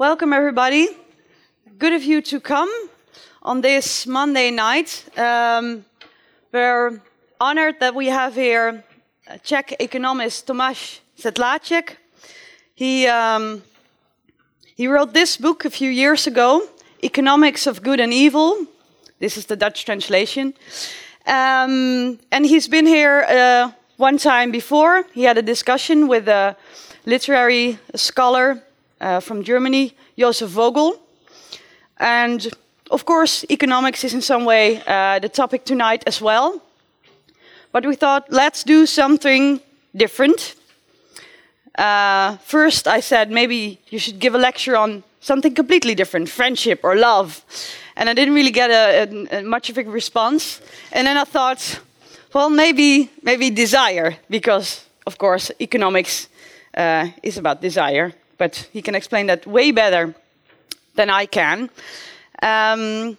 Welcome, everybody. Good of you to come on this Monday night. Um, we're honored that we have here Czech economist Tomáš Sedláček. He, um, he wrote this book a few years ago, Economics of Good and Evil. This is the Dutch translation. Um, and he's been here uh, one time before. He had a discussion with a literary scholar uh, from Germany, Joseph Vogl. And of course, economics is in some way uh, the topic tonight as well. But we thought, let's do something different. Uh, first, I said maybe you should give a lecture on something completely different friendship or love. And I didn't really get a, a, a much of a response. And then I thought, well, maybe, maybe desire, because of course, economics uh, is about desire but he can explain that way better than I can. Um,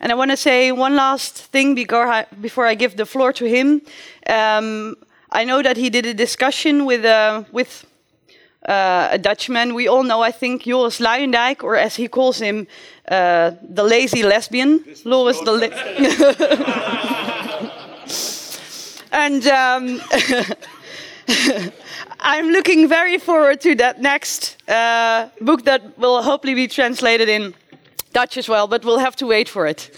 and I want to say one last thing before I, before I give the floor to him. Um, I know that he did a discussion with, uh, with uh, a Dutchman. We all know, I think, Joris Luyendijk, or as he calls him, uh, the lazy lesbian. Loris the. La and. Um, I'm looking very forward to that next uh, book that will hopefully be translated in Dutch as well, but we'll have to wait for it.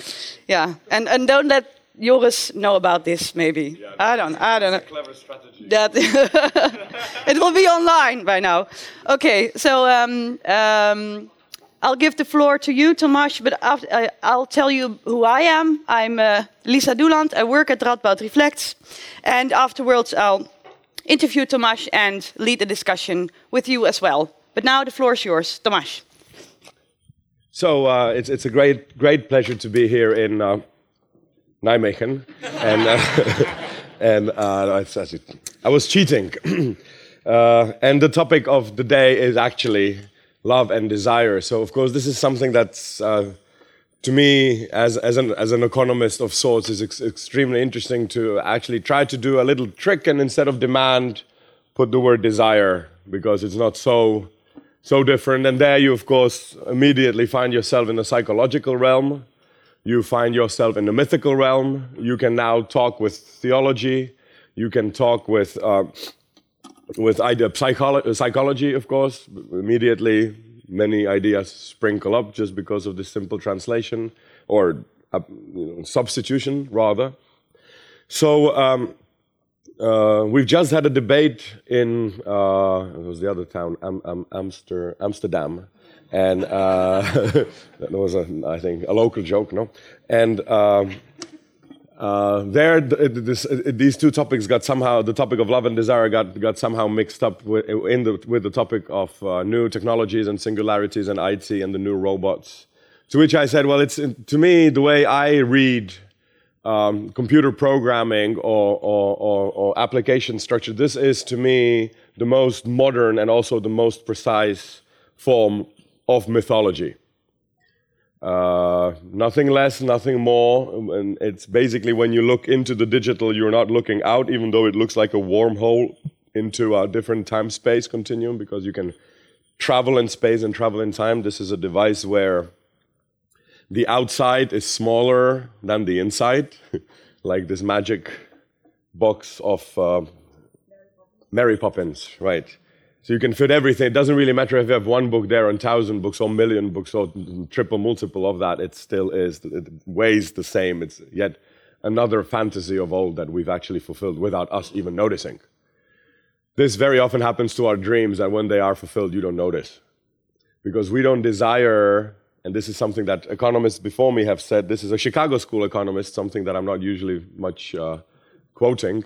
Yeah, and and don't let Joris know about this. Maybe yeah, I don't. I don't know. clever strategy. That it will be online by now. Okay, so um, um, I'll give the floor to you, Tomáš, but after, uh, I'll tell you who I am. I'm uh, Lisa Doeland. I work at Radboud Reflects, and afterwards I'll interview Tomáš and lead the discussion with you as well. But now the floor is yours, Tomáš. So uh, it's, it's a great, great pleasure to be here in uh, Nijmegen. and uh, and uh, I was cheating. Uh, and the topic of the day is actually love and desire. So, of course, this is something that's uh, to me, as, as, an, as an economist of sorts, is ex extremely interesting to actually try to do a little trick and instead of demand, put the word desire because it's not so, so different. And there you, of course, immediately find yourself in the psychological realm. You find yourself in the mythical realm. You can now talk with theology. You can talk with, uh, with idea, psycholo psychology, of course, immediately many ideas sprinkle up just because of this simple translation or uh, you know, substitution, rather. So um, uh, we've just had a debate in uh, it was the other town, Am Am Amster Amsterdam, and uh, that was a, I think a local joke, no, and. Uh, there, this, these two topics got somehow the topic of love and desire got, got somehow mixed up with, in the, with the topic of uh, new technologies and singularities and IT and the new robots. To which I said, well, it's to me the way I read um, computer programming or, or, or, or application structure. This is to me the most modern and also the most precise form of mythology. Uh, nothing less, nothing more. And it's basically when you look into the digital, you're not looking out, even though it looks like a wormhole into a different time space continuum because you can travel in space and travel in time. This is a device where the outside is smaller than the inside, like this magic box of uh, Mary Poppins, right? So you can fit everything. It doesn't really matter if you have one book there and thousand books or million books or triple multiple of that. It still is. It weighs the same. It's yet another fantasy of old that we've actually fulfilled without us even noticing. This very often happens to our dreams that when they are fulfilled, you don't notice. Because we don't desire, and this is something that economists before me have said, this is a Chicago school economist, something that I'm not usually much uh, quoting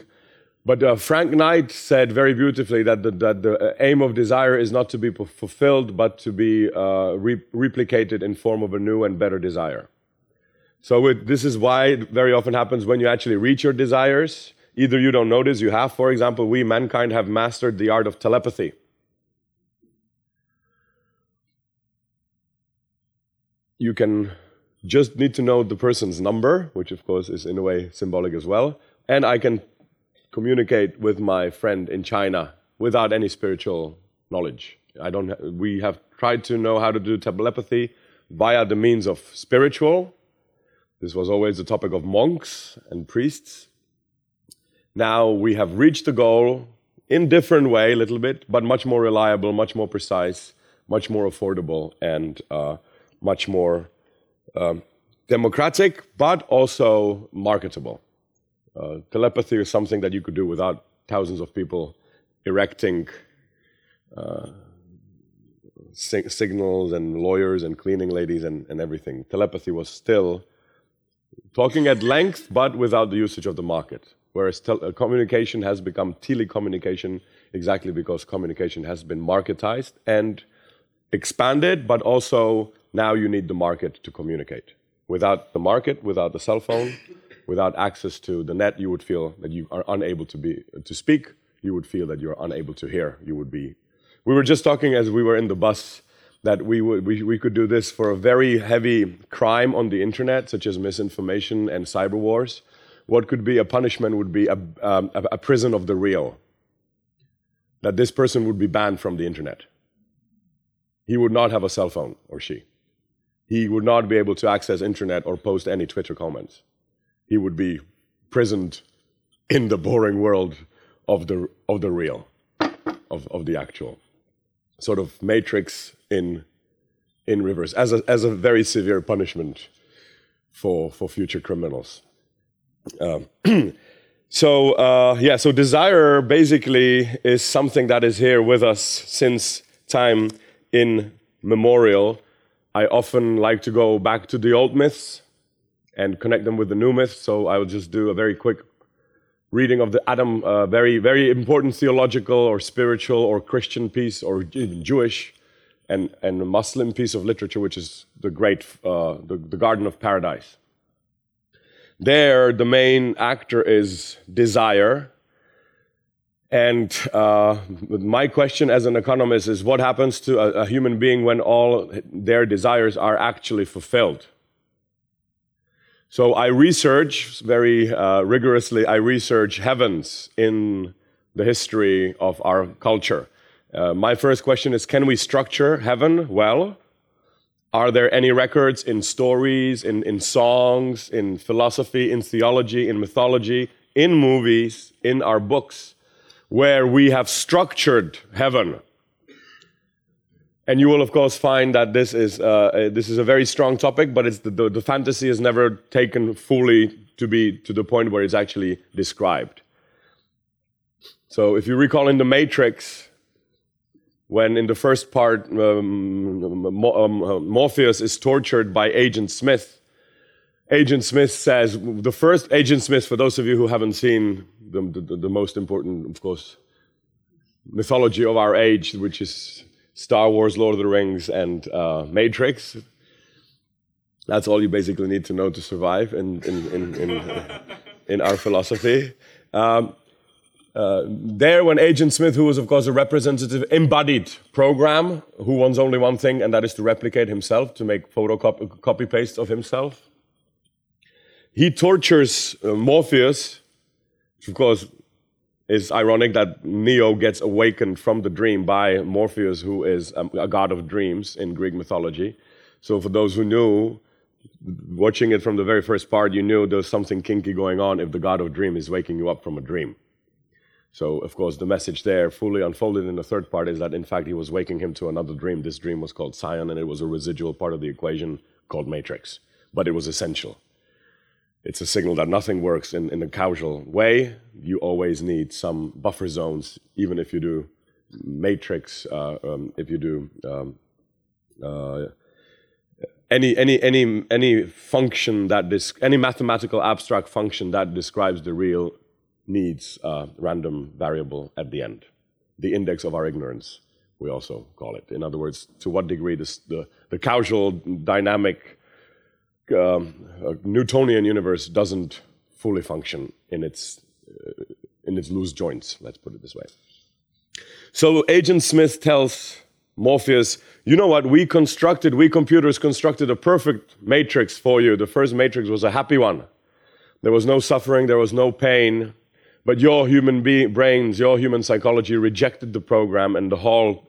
but uh, Frank Knight said very beautifully that the, that the uh, aim of desire is not to be fulfilled, but to be uh, re replicated in form of a new and better desire. So it, this is why it very often happens when you actually reach your desires. Either you don't notice you have, for example, we mankind have mastered the art of telepathy. You can just need to know the person's number, which of course is in a way symbolic as well, and I can communicate with my friend in China without any spiritual knowledge. I don't. We have tried to know how to do telepathy via the means of spiritual. This was always the topic of monks and priests. Now we have reached the goal in different way, a little bit, but much more reliable, much more precise, much more affordable, and uh, much more um, democratic, but also marketable. Uh, telepathy is something that you could do without thousands of people erecting uh, si- signals and lawyers and cleaning ladies and, and everything. Telepathy was still talking at length, but without the usage of the market. Whereas uh, communication has become telecommunication exactly because communication has been marketized and expanded, but also now you need the market to communicate. Without the market, without the cell phone, without access to the net, you would feel that you are unable to be to speak. You would feel that you're unable to hear. You would be. We were just talking as we were in the bus that we would we, we could do this for a very heavy crime on the internet, such as misinformation and cyber wars. What could be a punishment would be a, um, a, a prison of the real. That this person would be banned from the internet. He would not have a cell phone, or she. He would not be able to access internet or post any Twitter comments. He would be prisoned in the boring world of the, of the real, of, of the actual. Sort of matrix in, in reverse, as a, as a very severe punishment for, for future criminals. Um, so, uh, yeah, so desire basically is something that is here with us since time in memorial. I often like to go back to the old myths and connect them with the new myths. So I will just do a very quick reading of the Adam, uh, very, very important theological or spiritual or Christian piece or even Jewish and, and Muslim piece of literature, which is the great, uh, the, the Garden of Paradise. There, the main actor is desire. And uh, my question as an economist is what happens to a, a human being when all their desires are actually fulfilled? So I research very uh, rigorously, I research heavens in the history of our culture. Uh, my first question is Can we structure heaven well? Are there any records in stories, in, in songs, in philosophy, in theology, in mythology, in movies, in our books, where we have structured heaven? And you will, of course, find that this is, uh, this is a very strong topic, but the, the, the fantasy is never taken fully to be to the point where it's actually described. So, if you recall in The Matrix, when in the first part um, um, Morpheus is tortured by Agent Smith. Agent Smith says, the first Agent Smith, for those of you who haven't seen the, the, the most important, of course, mythology of our age, which is Star Wars, Lord of the Rings, and uh, Matrix. That's all you basically need to know to survive in, in, in, in, in our philosophy. Um, uh, there, when Agent Smith, who was of course a representative, embodied program, who wants only one thing, and that is to replicate himself, to make photocopy copy pastes of himself. He tortures uh, Morpheus, which of course is ironic that Neo gets awakened from the dream by Morpheus, who is a, a god of dreams in Greek mythology. So, for those who knew, watching it from the very first part, you knew there's something kinky going on if the god of dream is waking you up from a dream. So, of course, the message there, fully unfolded in the third part, is that in fact he was waking him to another dream. This dream was called Zion, and it was a residual part of the equation called matrix. But it was essential. It's a signal that nothing works in, in a causal way. You always need some buffer zones, even if you do matrix, uh, um, if you do um, uh, any, any, any, any function that, any mathematical abstract function that describes the real needs a random variable at the end. The index of our ignorance, we also call it. In other words, to what degree this, the, the causal dynamic um, Newtonian universe doesn't fully function in its, uh, in its loose joints, let's put it this way. So Agent Smith tells Morpheus, you know what, we constructed, we computers constructed a perfect matrix for you. The first matrix was a happy one. There was no suffering, there was no pain, but your human be- brains, your human psychology rejected the program, and the whole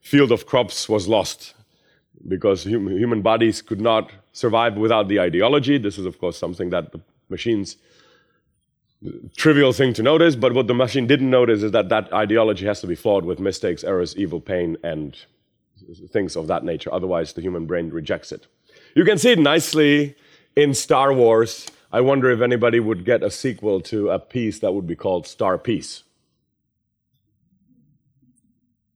field of crops was lost because hum- human bodies could not survive without the ideology. This is, of course, something that the machines trivial thing to notice, but what the machine didn't notice is that that ideology has to be flawed with mistakes, errors, evil, pain, and things of that nature. Otherwise, the human brain rejects it. You can see it nicely in Star Wars. I wonder if anybody would get a sequel to a piece that would be called Star Peace.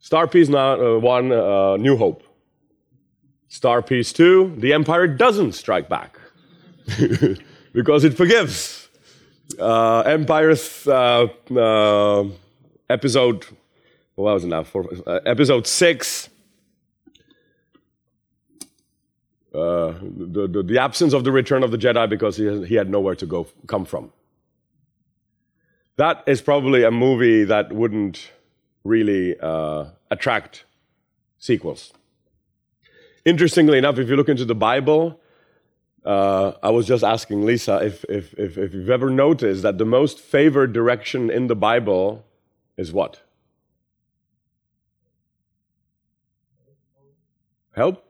Star Peace now, uh, 1, uh, New Hope. Star Peace 2, the Empire doesn't strike back because it forgives. Uh, Empire's uh, uh, episode, was? Four, uh, episode 6 Uh, the, the, the, absence of the return of the Jedi because he, he had nowhere to go come from. That is probably a movie that wouldn't really uh, attract sequels. Interestingly enough, if you look into the Bible, uh, I was just asking Lisa if, if, if, if you've ever noticed that the most favored direction in the Bible is what? Help?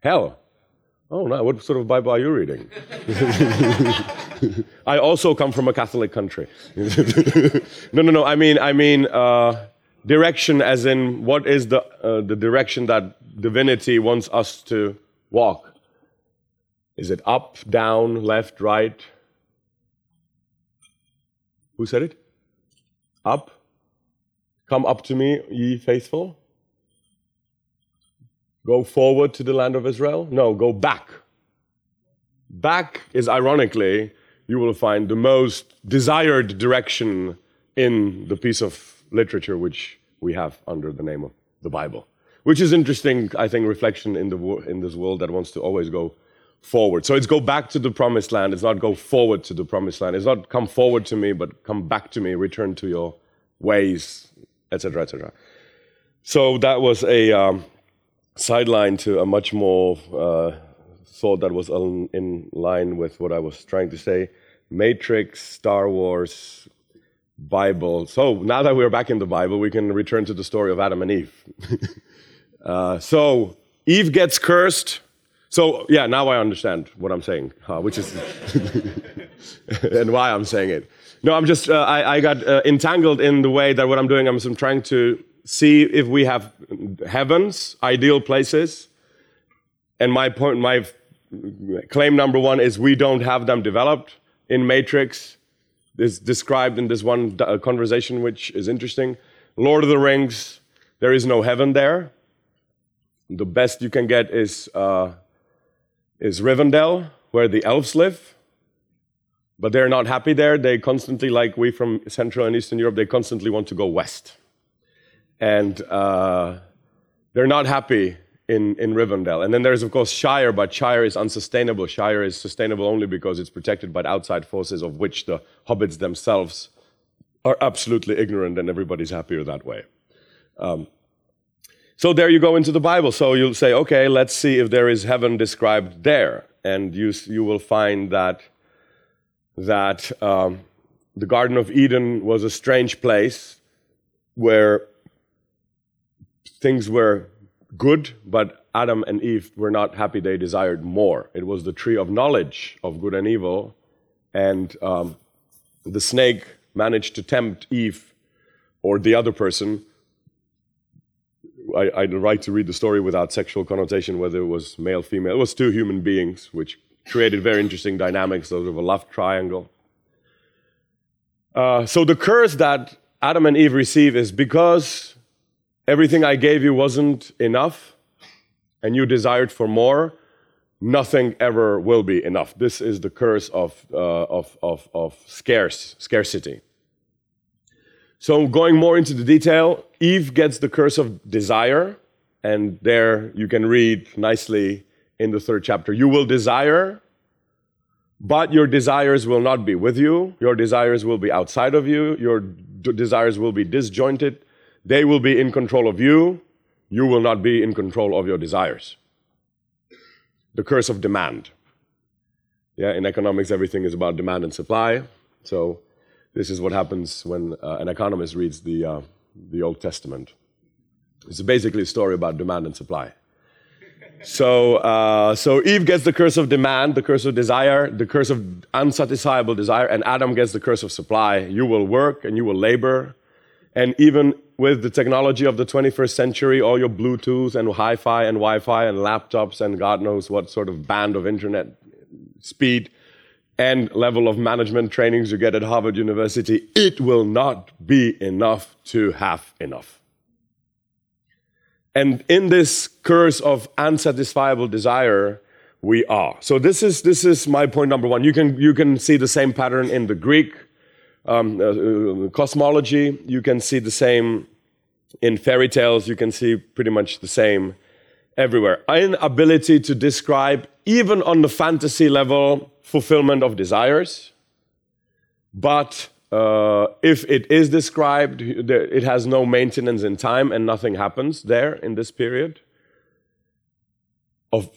Hell. Oh, no, what sort of Bible are you reading? I also come from a Catholic country. no, no, no. I mean, I mean, uh, direction as in what is the, uh, the direction that divinity wants us to walk? Is it up, down, left, right? Who said it? Up? Come up to me, ye faithful. Go forward to the land of Israel? No, go back. Back is ironically, you will find the most desired direction in the piece of literature which we have under the name of the Bible. Which is interesting, I think, reflection in, the, in this world that wants to always go forward. So it's go back to the promised land. It's not go forward to the promised land. It's not come forward to me, but come back to me, return to your ways, etc., etc. So that was a um, sideline to a much more uh, thought that was in line with what I was trying to say. Matrix, Star Wars, Bible. So now that we're back in the Bible, we can return to the story of Adam and Eve. uh, so Eve gets cursed. So yeah, now I understand what I'm saying, uh, which is and why I'm saying it. No, I'm just uh, I, I, got uh, entangled in the way that what I'm doing. I'm, I'm trying to see if we have heavens, ideal places. And my point, my claim number one is we don't have them developed in Matrix. Is described in this one uh, conversation, which is interesting. Lord of the Rings, there is no heaven there. The best you can get is uh, is Rivendell, where the elves live. But they're not happy there. They constantly, like we from Central and Eastern Europe, they constantly want to go west and uh, they're not happy in, in Rivendell. And then there's, of course, Shire, but Shire is unsustainable. Shire is sustainable only because it's protected by outside forces, of which the hobbits themselves are absolutely ignorant, and everybody's happier that way. Um, so there you go into the Bible. So you'll say, okay, let's see if there is heaven described there. And you, you will find that, that um, the Garden of Eden was a strange place where things were good, but Adam and Eve were not happy. They desired more. It was the tree of knowledge of good and evil. And um, the snake managed to tempt Eve or the other person. I, I'd like to read the story without sexual connotation, whether it was male, female. It was two human beings, which created very interesting dynamics, sort of a love triangle. Uh, so the curse that Adam and Eve receive is because everything I gave you wasn't enough and you desired for more, nothing ever will be enough. This is the curse of, uh, of, of, of scarce, scarcity. So, going more into the detail, Eve gets the curse of desire, and there you can read nicely in the third chapter you will desire, but your desires will not be with you. Your desires will be outside of you. Your desires will be disjointed. They will be in control of you. You will not be in control of your desires. The curse of demand. Yeah, in economics, everything is about demand and supply. So, this is what happens when uh, an economist reads the, uh, the Old Testament. It's basically a story about demand and supply. So, uh, so Eve gets the curse of demand, the curse of desire, the curse of unsatisfiable desire, and Adam gets the curse of supply. You will work and you will labor. And even with the technology of the 21st century, all your Bluetooth and hi fi and Wi Fi and laptops and God knows what sort of band of internet speed and level of management trainings you get at Harvard University, it will not be enough to have enough. And in this curse of unsatisfiable desire, we are. So this is this is my point number one. You can you can see the same pattern in the Greek um, uh, cosmology. You can see the same in fairy tales. You can see pretty much the same everywhere. Inability to describe, even on the fantasy level, fulfillment of desires. But uh, if it is described, it has no maintenance in time and nothing happens there in this period of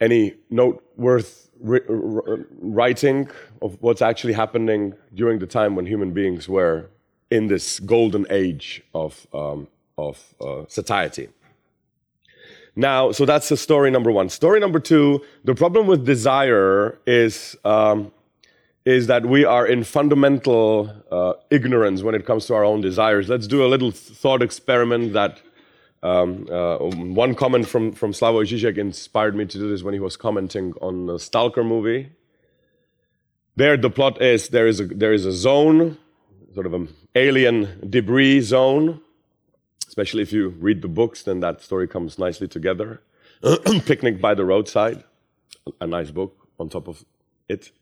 any noteworthy writing of what's actually happening during the time when human beings were in this golden age of, um, of uh, satiety. Now, so that's the story number one. Story number two the problem with desire is, um, is that we are in fundamental uh, ignorance when it comes to our own desires. Let's do a little thought experiment that um, uh, one comment from, from Slavoj Žižek inspired me to do this when he was commenting on the Stalker movie. There, the plot is there is a, there is a zone, sort of an alien debris zone, especially if you read the books, then that story comes nicely together. Picnic by the Roadside, a nice book on top of it.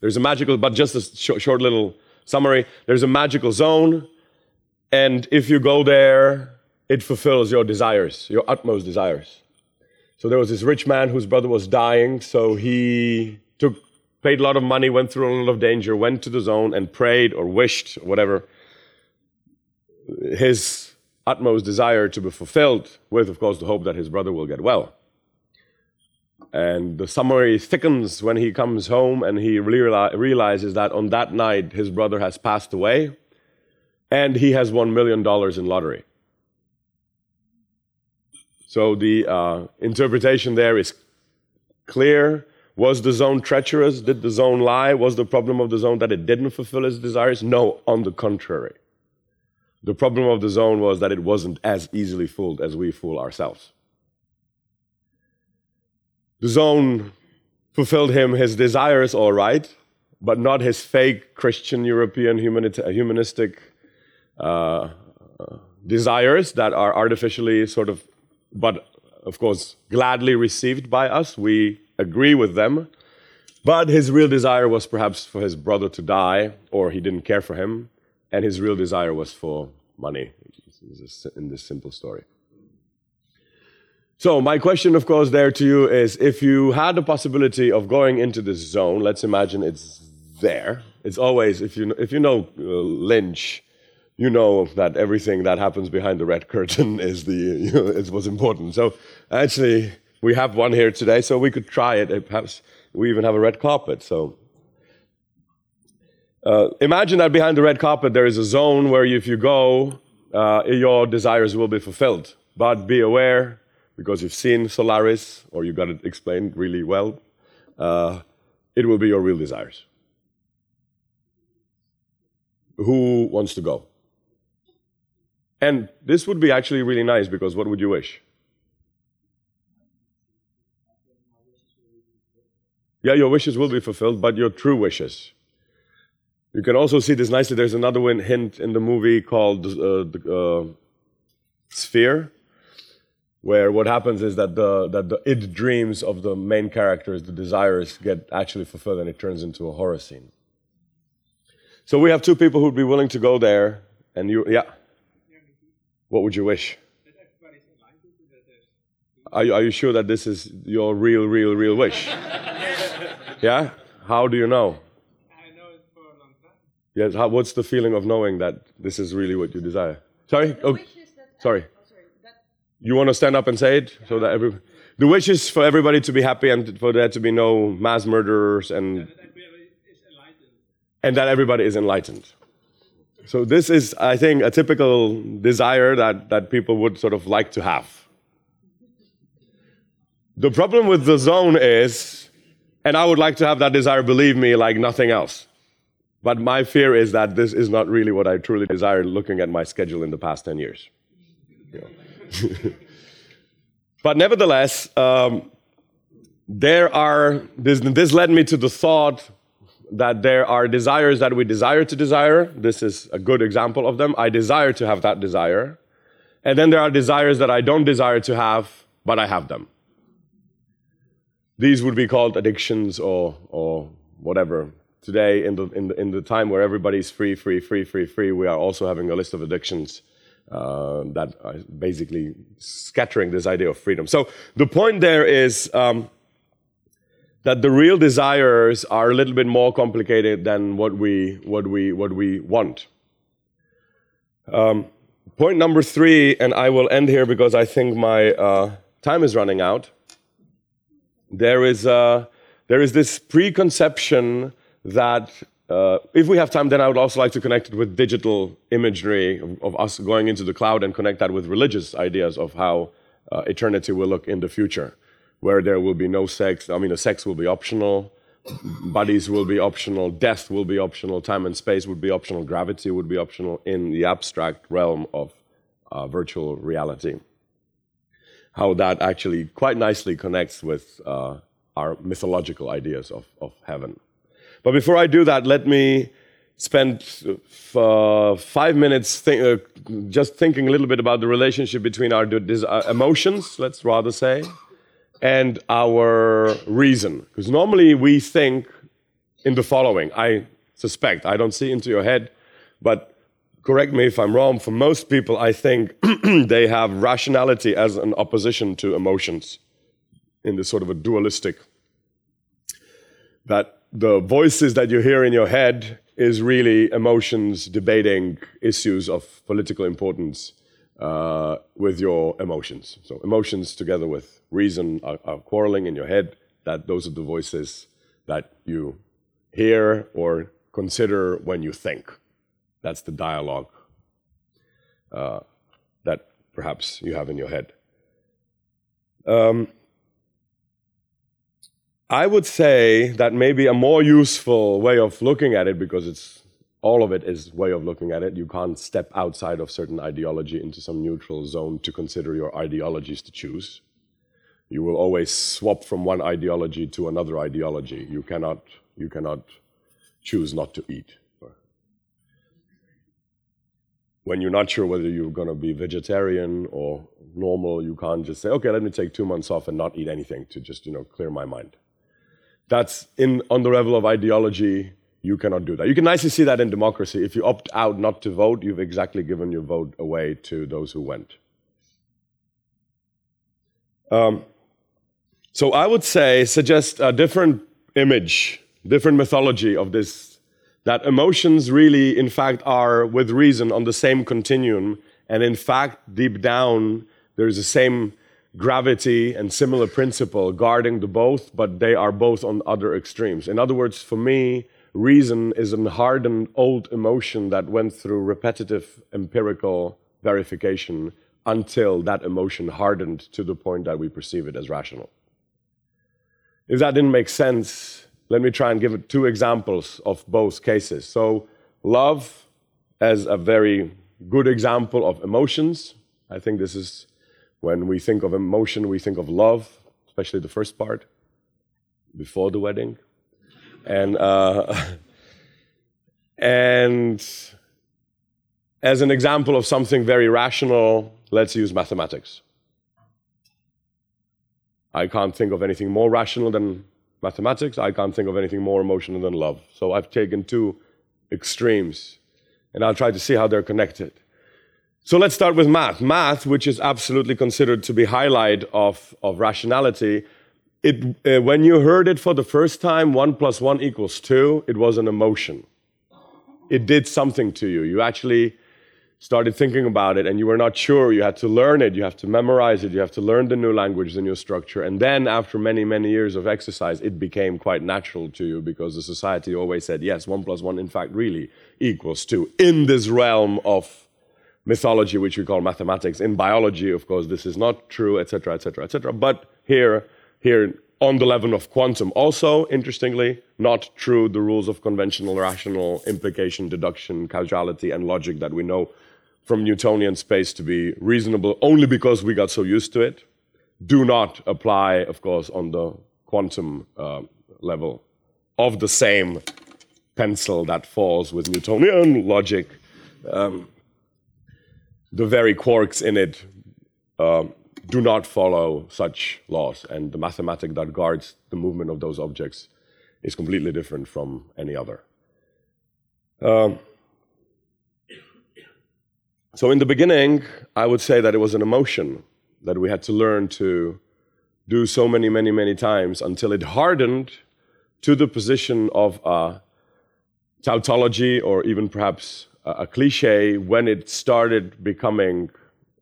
There's a magical, but just a sh- short little summary. There's a magical zone, and if you go there, it fulfills your desires, your utmost desires. So there was this rich man whose brother was dying, so he took, paid a lot of money, went through a lot of danger, went to the zone and prayed or wished, whatever, his utmost desire to be fulfilled, with, of course, the hope that his brother will get well. And the summary thickens when he comes home and he reali- realizes that on that night his brother has passed away and he has won million dollars in lottery. So the uh, interpretation there is clear. Was the zone treacherous? Did the zone lie? Was the problem of the zone that it didn't fulfill its desires? No, on the contrary. The problem of the zone was that it wasn't as easily fooled as we fool ourselves. The zone fulfilled him his desires all right, but not his fake Christian European humanistic uh, desires that are artificially sort of, but of course, gladly received by us. We agree with them. But his real desire was perhaps for his brother to die, or he didn't care for him, and his real desire was for money in this simple story. So, my question, of course, there to you is if you had the possibility of going into this zone, let's imagine it's there. It's always, if you, if you know uh, Lynch, you know that everything that happens behind the red curtain is, the, you know, is what's important. So, actually, we have one here today, so we could try it. Perhaps we even have a red carpet. So, uh, imagine that behind the red carpet there is a zone where if you go, uh, your desires will be fulfilled. But be aware, because you've seen Solaris, or you got it explained really well, uh, it will be your real desires. Who wants to go? And this would be actually really nice because what would you wish? Yeah, your wishes will be fulfilled, but your true wishes. You can also see this nicely. There's another one hint in the movie called uh, the, uh, Sphere, where what happens is that the that the id dreams of the main characters, the desires, get actually fulfilled, and it turns into a horror scene. So we have two people who'd be willing to go there, and you, yeah. What would you wish? Are you, are you sure that this is your real, real, real wish? yeah? How do you know? I know it for a long time. Yes, how, what's the feeling of knowing that this is really what you desire? Sorry? Oh, oh, sorry. You want to stand up and say it so that every the wish is for everybody to be happy and for there to be no mass murderers and and that everybody is enlightened. So this is, I think, a typical desire that, that people would sort of like to have. The problem with the zone is, and I would like to have that desire, believe me, like nothing else. But my fear is that this is not really what I truly desire looking at my schedule in the past 10 years. but nevertheless, um, there are, this, this led me to the thought that there are desires that we desire to desire. This is a good example of them. I desire to have that desire. And then there are desires that I don't desire to have, but I have them. These would be called addictions or, or whatever. Today, in the, in, the, in the time where everybody's free, free, free, free, free, we are also having a list of addictions uh, that are basically scattering this idea of freedom. So the point there is um, that the real desires are a little bit more complicated than what we, what we, what we want. Um, point number three, and I will end here because I think my uh, time is running out. There is, uh, there is this preconception that uh, if we have time, then I would also like to connect it with digital imagery of, of us going into the cloud and connect that with religious ideas of how uh, eternity will look in the future where there will be no sex. I mean, the sex will be optional, bodies will be optional, death will be optional, time and space would be optional, gravity would be optional in the abstract realm of uh, virtual reality. How that actually quite nicely connects with uh, our mythological ideas of, of heaven. But before I do that, let me spend uh, five minutes uh, just thinking a little bit about the relationship between our uh, emotions, let's rather say, and our reason. Because normally we think in the following I suspect, I don't see into your head, but correct me if I'm wrong, for most people, I think they have rationality as an opposition to emotions in this sort of a dualistic. That the voices that you hear in your head is really emotions debating issues of political importance uh, with your emotions. So emotions together with reason are, are, quarreling in your head. That those are the voices that you hear or consider when you think. That's the dialogue uh, that perhaps you have in your head. Um, I would say that maybe a more useful way of looking at it, because it's all of it is way of looking at it. You can't step outside of certain ideology into some neutral zone to consider your ideologies to choose. You will always swap from one ideology to another ideology. You cannot, you cannot choose not to eat. When you're not sure whether you're going to be vegetarian or normal, you can't just say, okay, let me take two months off and not eat anything to just, you know, clear my mind. That's in, on the level of ideology you cannot do that. You can nicely see that in democracy. If you opt out not to vote, you've exactly given your vote away to those who went. Um, so I would say, suggest a different image, different mythology of this, that emotions really, in fact, are with reason on the same continuum. And in fact, deep down, there's the same gravity and similar principle guarding the both, but they are both on other extremes. In other words, for me, reason is an hardened old emotion that went through repetitive empirical verification until that emotion hardened to the point that we perceive it as rational. If that didn't make sense, let me try and give two examples of both cases. So, love as a very good example of emotions. I think this is when we think of emotion, we think of love, especially the first part, before the wedding. And, uh, and as an example of something very rational, let's use mathematics. I can't think of anything more rational than mathematics. I can't think of anything more emotional than love. So I've taken two extremes, and I'll try to see how they're connected. So let's start with math. Math, which is absolutely considered to be highlight of, of rationality, it, uh, when you heard it for the first time, one plus one equals two, it was an emotion. It did something to you. You actually started thinking about it and you were not sure, you had to learn it, you have to memorize it, you have to learn the new language, the new structure. And then after many, many years of exercise, it became quite natural to you because the society always said, yes, one plus one, in fact, really equals two. In this realm of mythology, which we call mathematics, in biology, of course, this is not true, etc., etc., etc. But here, here on the level of quantum, also interestingly, not true the rules of conventional rational implication, deduction, causality, and logic that we know from Newtonian space to be reasonable only because we got so used to it, do not apply, of course, on the quantum uh, level of the same pencil that falls with Newtonian logic. Um, the very quarks in it uh, do not follow such laws, and the mathematics that guards the movement of those objects is completely different from any other. Um, so, in the beginning, I would say that it was an emotion that we had to learn to do so many, many, many times until it hardened to the position of a tautology or even perhaps a, a cliche when it started becoming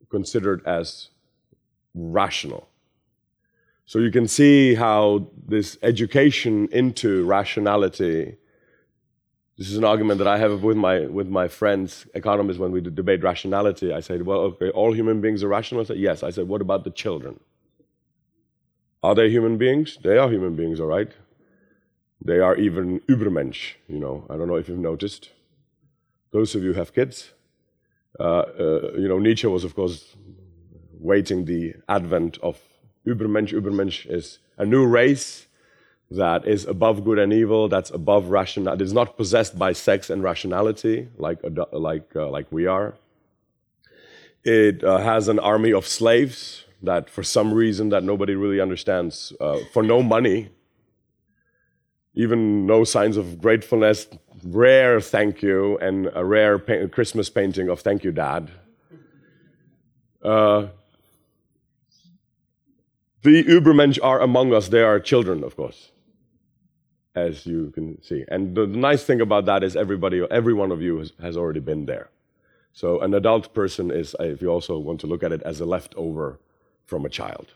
considered as rational. So you can see how this education into rationality this is an argument that I have with my, with my friends, economists, when we debate rationality. I said, well, okay, all human beings are rational. I said, yes. I said, what about the children? Are they human beings? They are human beings, all right. They are even Übermensch, you know. I don't know if you've noticed. Those of you who have kids, uh, uh, you know, Nietzsche was, of course, waiting the advent of Übermensch. Übermensch is a new race that is above good and evil, that's above rational, that is not possessed by sex and rationality like, like, uh, like we are. It uh, has an army of slaves that, for some reason that nobody really understands, uh, for no money, even no signs of gratefulness, rare thank you, and a rare pa- Christmas painting of thank you, Dad. The Übermensch are among us. They are children, of course as you can see. And the nice thing about that is everybody, every one of you has, has already been there. So an adult person is, if you also want to look at it, as a leftover from a child.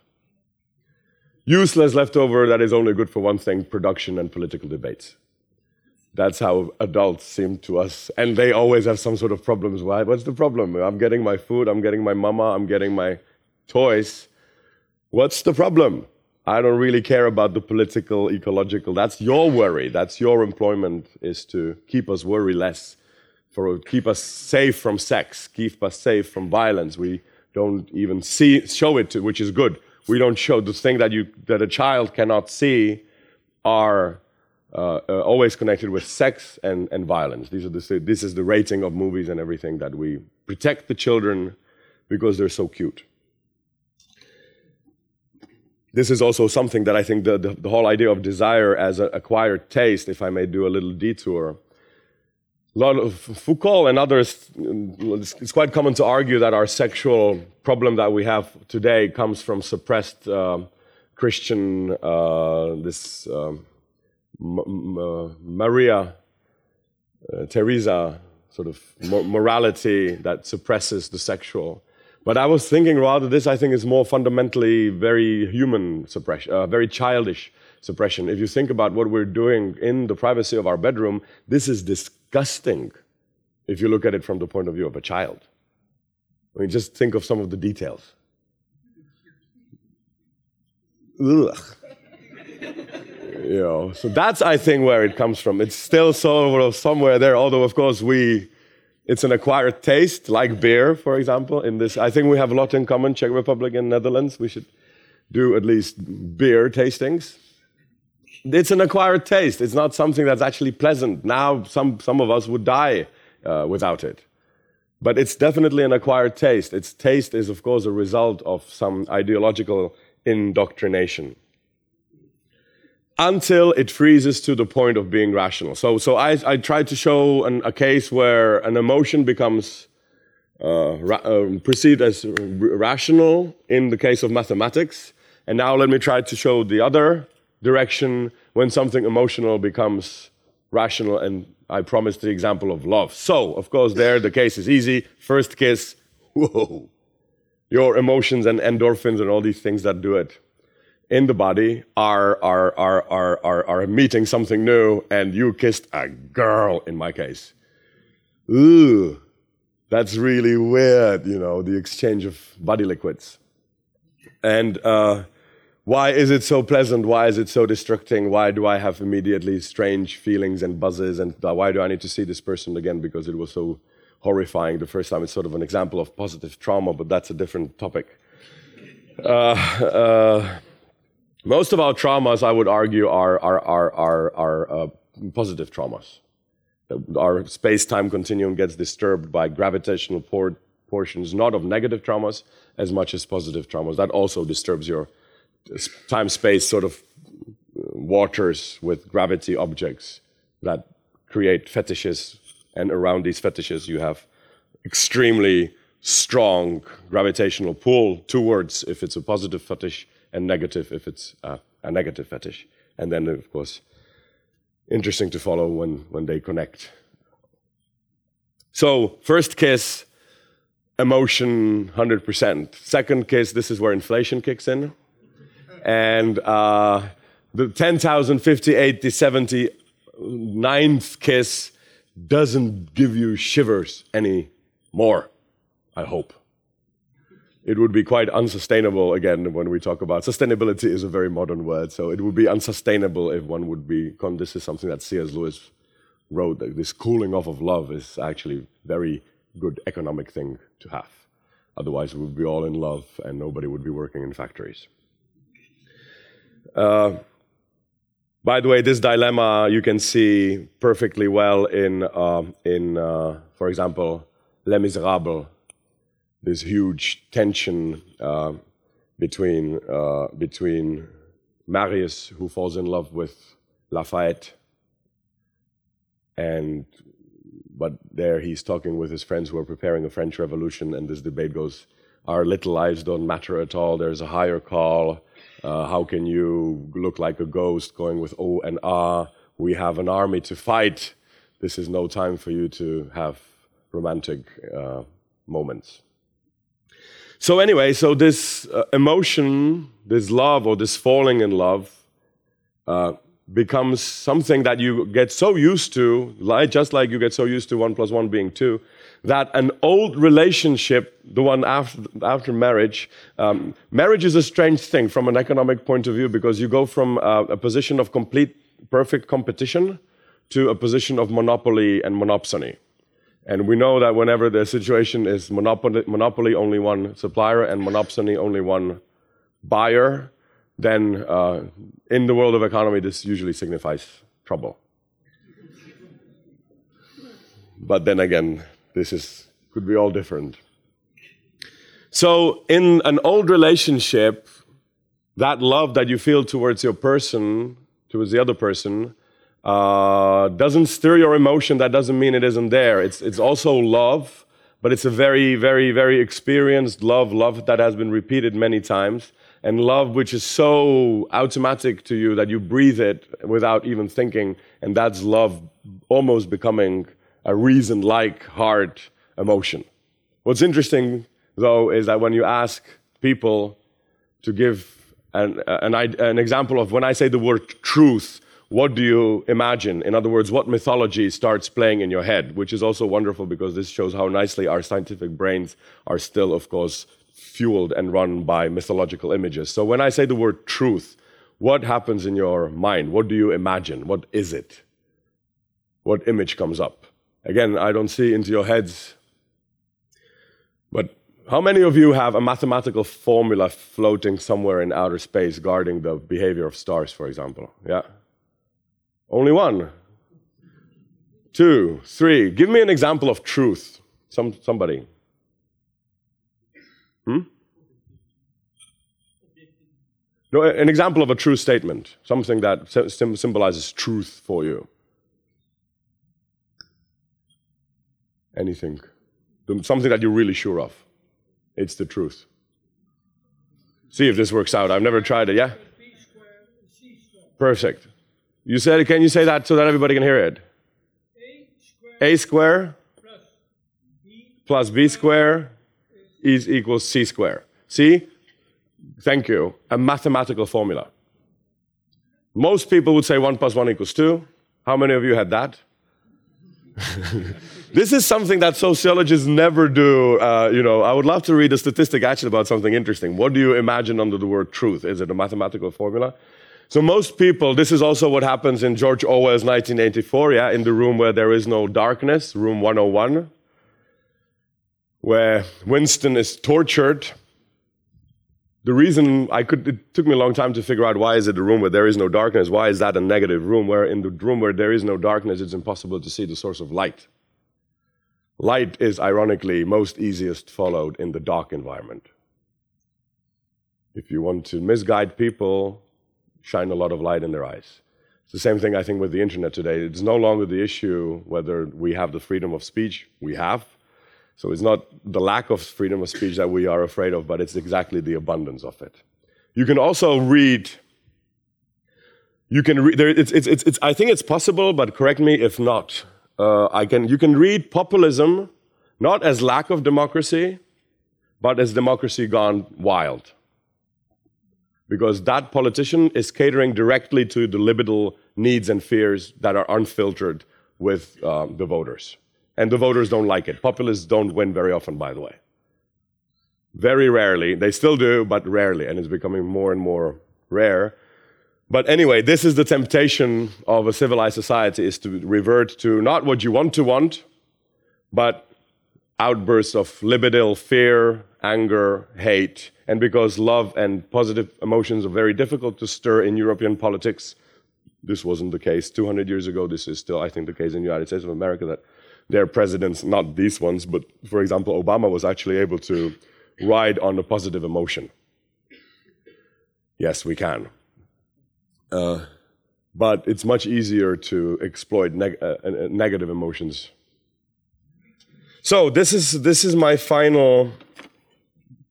Useless leftover that is only good for one thing production and political debates. That's how adults seem to us. And they always have some sort of problems. Why? What's the problem? I'm getting my food, I'm getting my mama, I'm getting my toys. What's the problem? I don't really care about the political, ecological. That's your worry. That's your employment is to keep us worry less, for keep us safe from sex, keep us safe from violence. We don't even see show it, which is good. We don't show the thing that you that a child cannot see are uh, uh, always connected with sex and, and violence. These are the, this is the rating of movies and everything that we protect the children because they're so cute this is also something that I think the, the, the whole idea of desire as an acquired taste, if I may do a little detour, a lot of Foucault and others, it's quite common to argue that our sexual problem that we have today comes from suppressed uh, Christian, uh, this um, uh, Maria uh, Teresa sort of morality that suppresses the sexual. But I was thinking rather, this I think is more fundamentally very human suppression, uh, very childish suppression. If you think about what we're doing in the privacy of our bedroom, this is disgusting if you look at it from the point of view of a child. I mean, just think of some of the details. Ugh. you know, so that's, I think, where it comes from. It's still sort of somewhere there, although, of course, we it's an acquired taste, like beer, for example. In this, I think we have a lot in common. Czech Republic and Netherlands. We should do at least beer tastings. It's an acquired taste. It's not something that's actually pleasant. Now, some some of us would die uh, without it, but it's definitely an acquired taste. Its taste is, of course, a result of some ideological indoctrination until it freezes to the point of being rational. So, so I, I tried to show an, a case where an emotion becomes uh, ra- uh, perceived as r- rational in the case of mathematics. And now let me try to show the other direction when something emotional becomes rational and I promised the example of love. So, of course, there the case is easy. First kiss, whoa. Your emotions and endorphins and all these things that do it in the body are, are, are, are, are, are meeting something new, and you kissed a girl, in my case. Ooh, that's really weird, you know, the exchange of body liquids. And uh, why is it so pleasant? Why is it so distracting? Why do I have immediately strange feelings and buzzes? And why do I need to see this person again because it was so horrifying the first time? It's sort of an example of positive trauma, but that's a different topic. Uh, uh, most of our traumas, I would argue, are, are, are, are, are uh, positive traumas. Uh, our space time continuum gets disturbed by gravitational por- portions, not of negative traumas as much as positive traumas. That also disturbs your uh, time space sort of uh, waters with gravity objects that create fetishes. And around these fetishes, you have extremely strong gravitational pull towards if it's a positive fetish and negative if it's a negative fetish. And then, of course, interesting to follow when, when they connect. So, first kiss, emotion 100%. Second kiss, this is where inflation kicks in. And uh, the 10,000, 50, 80, 70, ninth kiss doesn't give you shivers anymore, I hope it would be quite unsustainable again when we talk about sustainability is a very modern word so it would be unsustainable if one would be this is something that cs lewis wrote that this cooling off of love is actually very good economic thing to have. Otherwise we would be all in love and nobody would be working in factories. Uh, by the way this dilemma you can see perfectly well in, uh, in uh, for example les miserables this huge tension uh, between, uh, between Marius, who falls in love with Lafayette, and but there he's talking with his friends who are preparing a French Revolution, and this debate goes: Our little lives don't matter at all. There's a higher call. Uh, how can you look like a ghost going with O and Ah? We have an army to fight. This is no time for you to have romantic uh, moments. So, anyway, so this uh, emotion, this love or this falling in love, uh, becomes something that you get so used to, like, just like you get so used to one plus one being two, that an old relationship, the one after, after marriage, um, marriage is a strange thing from an economic point of view because you go from uh, a position of complete, perfect competition to a position of monopoly and monopsony. And we know that whenever the situation is monopoly, monopoly only one supplier and monopsony only one buyer, then uh, in the world of economy, this usually signifies trouble. But then again, this is, could be all different. So, in an old relationship, that love that you feel towards your person, towards the other person, uh, doesn't stir your emotion, that doesn't mean it isn't there. It's, it's also love, but it's a very, very, very experienced love, love that has been repeated many times, and love which is so automatic to you that you breathe it without even thinking, and that's love almost becoming a reason like heart emotion. What's interesting, though, is that when you ask people to give an, an, an example of when I say the word truth, what do you imagine? In other words, what mythology starts playing in your head, which is also wonderful because this shows how nicely our scientific brains are still, of course, fueled and run by mythological images. So when I say the word truth, what happens in your mind? What do you imagine? What is it? What image comes up? Again, I don't see into your heads, but how many of you have a mathematical formula floating somewhere in outer space guarding the behavior of stars, for example? Yeah? Only one. Two, three. Give me an example of truth. Some, somebody. Hmm? No, an example of a true statement, something that symbolizes truth for you. Anything. Something that you're really sure of. It's the truth. See if this works out. I've never tried it, yeah? Perfect. You said, can you say that so that everybody can hear it? A square plus B square is equals C square. See? Thank you. A mathematical formula. Most people would say 1 plus 1 equals 2. How many of you had that? this is something that sociologists never do. Uh, you know, I would love to read a statistic actually about something interesting. What do you imagine under the word truth? Is it a mathematical formula? So most people, this is also what happens in George Orwell's 1984, yeah, in the room where there is no darkness, room 101, where Winston is tortured. The reason I could, it took me a long time to figure out why is it a room where there is no darkness? Why is that a negative room? Where in the room where there is no darkness, it's impossible to see the source of light. Light is ironically most easiest followed in the dark environment. If you want to misguide people, shine a lot of light in their eyes. It's the same thing, I think, with the internet today. It's no longer the issue whether we have the freedom of speech. We have. So it's not the lack of freedom of speech that we are afraid of, but it's exactly the abundance of it. You can also read. You can read. There, it's, it's, it's, I think it's possible, but correct me if not. Uh, I can, you can read populism not as lack of democracy, but as democracy gone wild because that politician is catering directly to the liberal needs and fears that are unfiltered with uh, the voters. And the voters don't like it. Populists don't win very often, by the way. Very rarely. They still do, but rarely. And it's becoming more and more rare. But anyway, this is the temptation of a civilized society is to revert to not what you want to want, but outbursts of libidinal fear, anger, hate, and because love and positive emotions are very difficult to stir in European politics, this wasn't the case 200 years ago. This is still, I think, the case in the United States of America that their presidents, not these ones, but for example, Obama was actually able to ride on a positive emotion. Yes, we can. Uh, but it's much easier to exploit neg- uh, uh negative emotions. So this is this is my final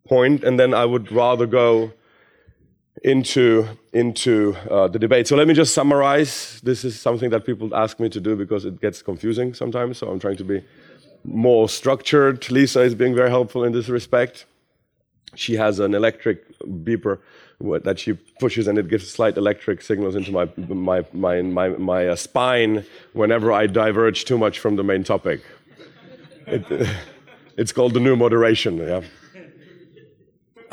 point, and then I would rather go into into uh, the debate. So let me just summarize. This is something that people ask me to do because it gets confusing sometimes. So I'm trying to be more structured. Lisa is being very helpful in this respect. She has an electric beeper that she pushes, and it gives slight electric signals into my my my my, my uh, spine whenever I diverge too much from the main topic. It, it's called the new moderation. Yeah.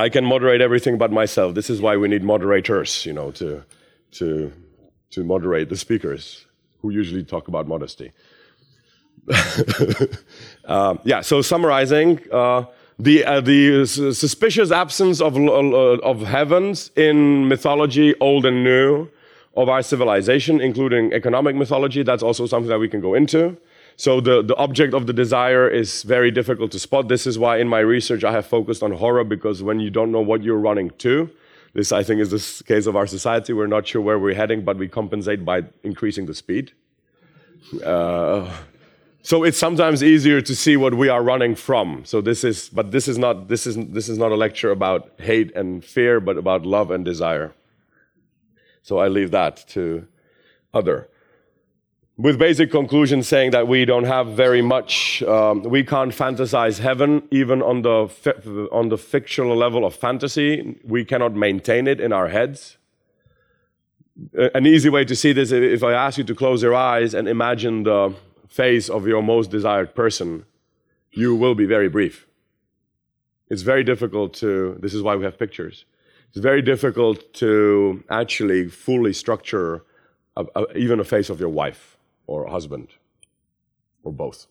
I can moderate everything but myself. This is why we need moderators, you know, to, to, to moderate the speakers who usually talk about modesty. uh, yeah, so summarizing, uh, the, uh, the suspicious absence of, of heavens in mythology, old and new, of our civilization, including economic mythology, that's also something that we can go into. So the, the object of the desire is very difficult to spot. This is why in my research I have focused on horror because when you don't know what you're running to, this I think is the case of our society. We're not sure where we're heading, but we compensate by increasing the speed. Uh, so it's sometimes easier to see what we are running from. So this is, but this is not this is this is not a lecture about hate and fear, but about love and desire. So I leave that to other with basic conclusions saying that we don't have very much, um, we can't fantasize heaven even on the, fi- on the fictional level of fantasy. We cannot maintain it in our heads. An easy way to see this if I ask you to close your eyes and imagine the face of your most desired person, you will be very brief. It's very difficult to, this is why we have pictures. It's very difficult to actually fully structure a, a, even a face of your wife or husband, or both.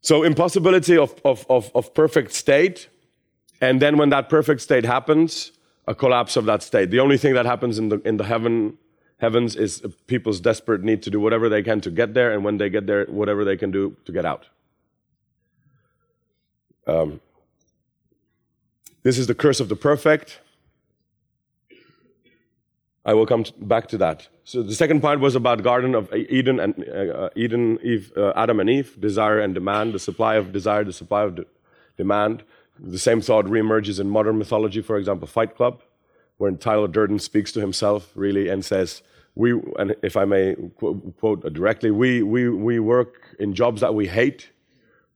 So, impossibility of, of, of, of perfect state, and then when that perfect state happens, a collapse of that state. The only thing that happens in the, in the heaven, heavens is people's desperate need to do whatever they can to get there, and when they get there, whatever they can do to get out. Um, this is the curse of the perfect. I will come back to that. So the second part was about Garden of Eden and uh, Eden, Eve, uh, Adam and Eve, desire and demand, the supply of desire, the supply of de- demand. The same thought reemerges in modern mythology, for example, Fight Club, where Tyler Durden speaks to himself really and says, we, and if I may quote, quote directly, we, we, we work in jobs that we hate,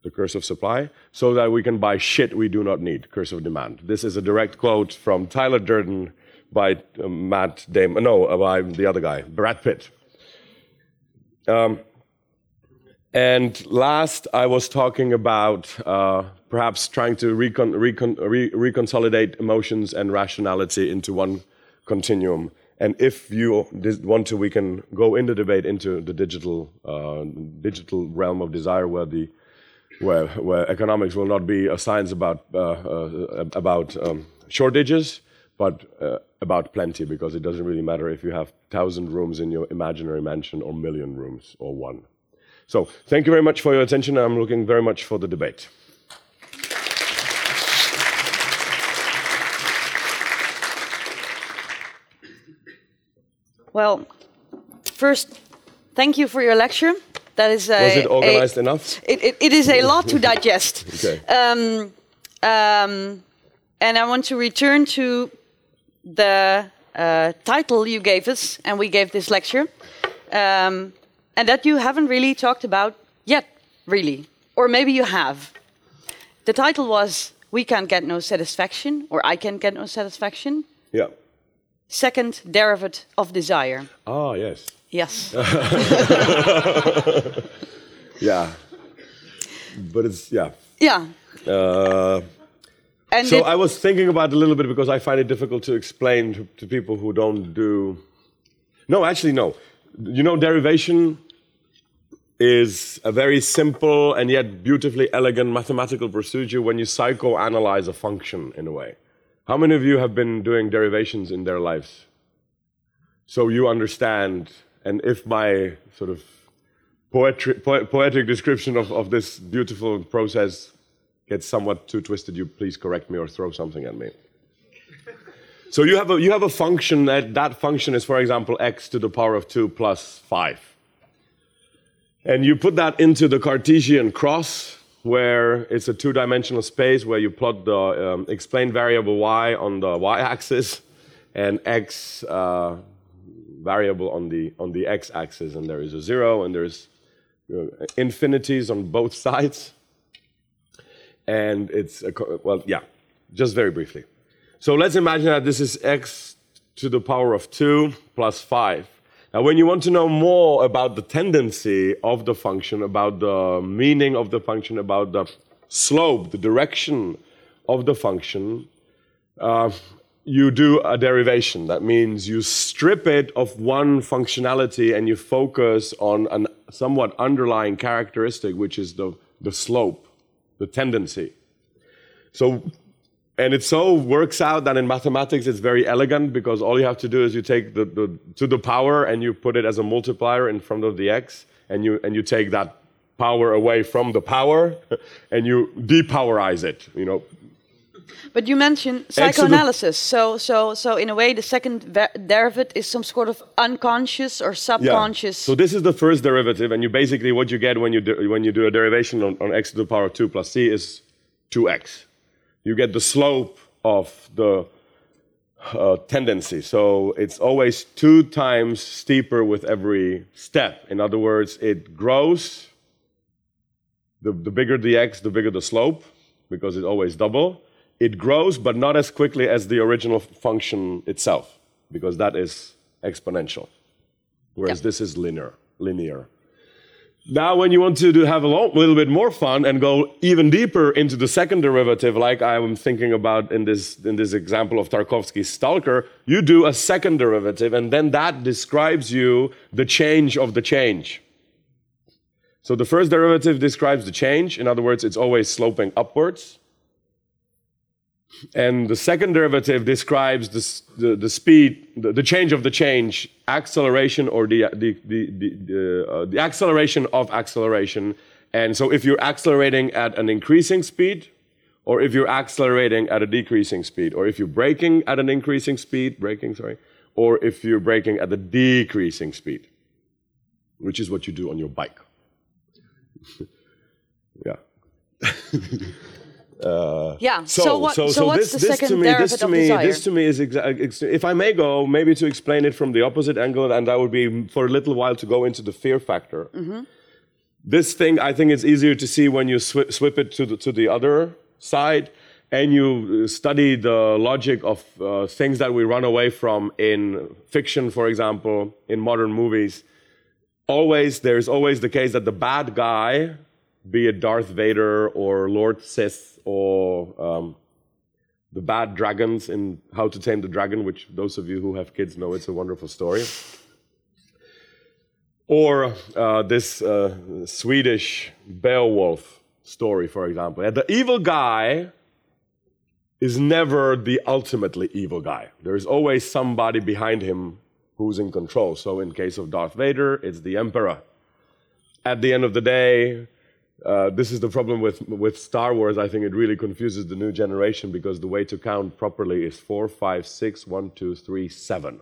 the curse of supply, so that we can buy shit we do not need, curse of demand. This is a direct quote from Tyler Durden by uh, Matt Damon, no, uh, by the other guy, Brad Pitt. Um, and last, I was talking about uh, perhaps trying to recon, recon, re, reconsolidate emotions and rationality into one continuum. And if you want to, we can go in the debate into the digital, uh, digital realm of desire, where the where, where economics will not be a science about uh, about um, shortages, but about plenty, because it doesn't really matter if you have thousand rooms in your imaginary mansion or million rooms or one. So, thank you very much for your attention. I'm looking very much for the debate. Well, first, thank you for your lecture. That is a, Was it organized a, enough? It, it, it is a lot to digest. Okay. Um, um, and I want to return to the uh, title you gave us, and we gave this lecture, um, and that you haven't really talked about yet, really. Or maybe you have. The title was We Can't Get No Satisfaction, or I Can't Get No Satisfaction. Yeah. Second derivative of desire. Ah, yes. Yes. Yeah. But it's, yeah. yeah. Uh, And so it- I was thinking about it a little bit because I find it difficult to explain to, to people who don't do. No, actually, no. You know, derivation is a very simple and yet beautifully elegant mathematical procedure when you psychoanalyze a function in a way. How many of you have been doing derivations in their lives? So you understand, and if my sort of poetry, po- poetic description of, of this beautiful process gets somewhat too twisted, you please correct me or throw something at me. So you have a, you have a function that that function is, for example, x to the power of 2 plus 5. And you put that into the Cartesian cross, where it's a two dimensional space where you plot the um, explained variable y on the y axis and x uh, variable on the, on the x axis. And there is a zero and there's uh, infinities on both sides. And it's, a, well, yeah, just very briefly. So let's imagine that this is x to the power of 2 plus 5. Now, when you want to know more about the tendency of the function, about the meaning of the function, about the slope, the direction of the function, uh, you do a derivation. That means you strip it of one functionality and you focus on a somewhat underlying characteristic, which is the, the slope, the tendency. So, and it so works out that in mathematics it's very elegant because all you have to do is you take the, the to the power and you put it as a multiplier in front of the x, and you and you take that power away from the power, and you depowerize it. You know, But you mentioned psychoanalysis. So, so, so in a way, the second derivative is some sort of unconscious or subconscious. Yeah. So this is the first derivative, and you basically what you get when you do, when you do a derivation on, on x to the power of two plus c is two x. You get the slope of the uh, tendency. So it's always two times steeper with every step. In other words, it grows. The, the bigger the x, the bigger the slope, because it's always double. It grows, but not as quickly as the original function itself, because that is exponential. Whereas Yeah. this is linear. Linear. Now, when you want to do, have a little bit more fun and go even deeper into the second derivative, like I'm thinking about in this, in this example of Tarkovsky's Stalker, you do a second derivative, and then that describes you the change of the change. So the first derivative describes the change. In other words, it's always sloping upwards. And the second derivative describes the, the, the speed, the, the change of the change, acceleration or the, the, the, the, uh, the acceleration of acceleration. And so if you're accelerating at an increasing speed, or if you're accelerating at a decreasing speed, or if you're braking at an increasing speed, braking, sorry, or if you're braking at a decreasing speed, which is what you do on your bike. yeah. Uh, Yeah, so what- so what's the second to me, this to me, desire? this to me is exa- if I may go maybe to explain it from the opposite angle, and that would be for a little while to go into the fear factor. This thing, I think, it's easier to see when you swi- swip it to the, to the other side, and you uh, study the logic of uh, things that we run away from in fiction, for example, in modern movies always there's always the case that the bad guy, be it Darth Vader or Lord Sith or um, the bad dragons in How to Tame the Dragon, which those of you who have kids know it's a wonderful story. Or uh, this uh, Swedish Beowulf story, for example. The evil guy is never the ultimately evil guy. There's always somebody behind him who's in control. So, in case of Darth Vader, it's the Emperor. At the end of the day, uh, this is the problem with, with Star Wars. I think it really confuses the new generation because the way to count properly is four, five, six, one, two, three, seven.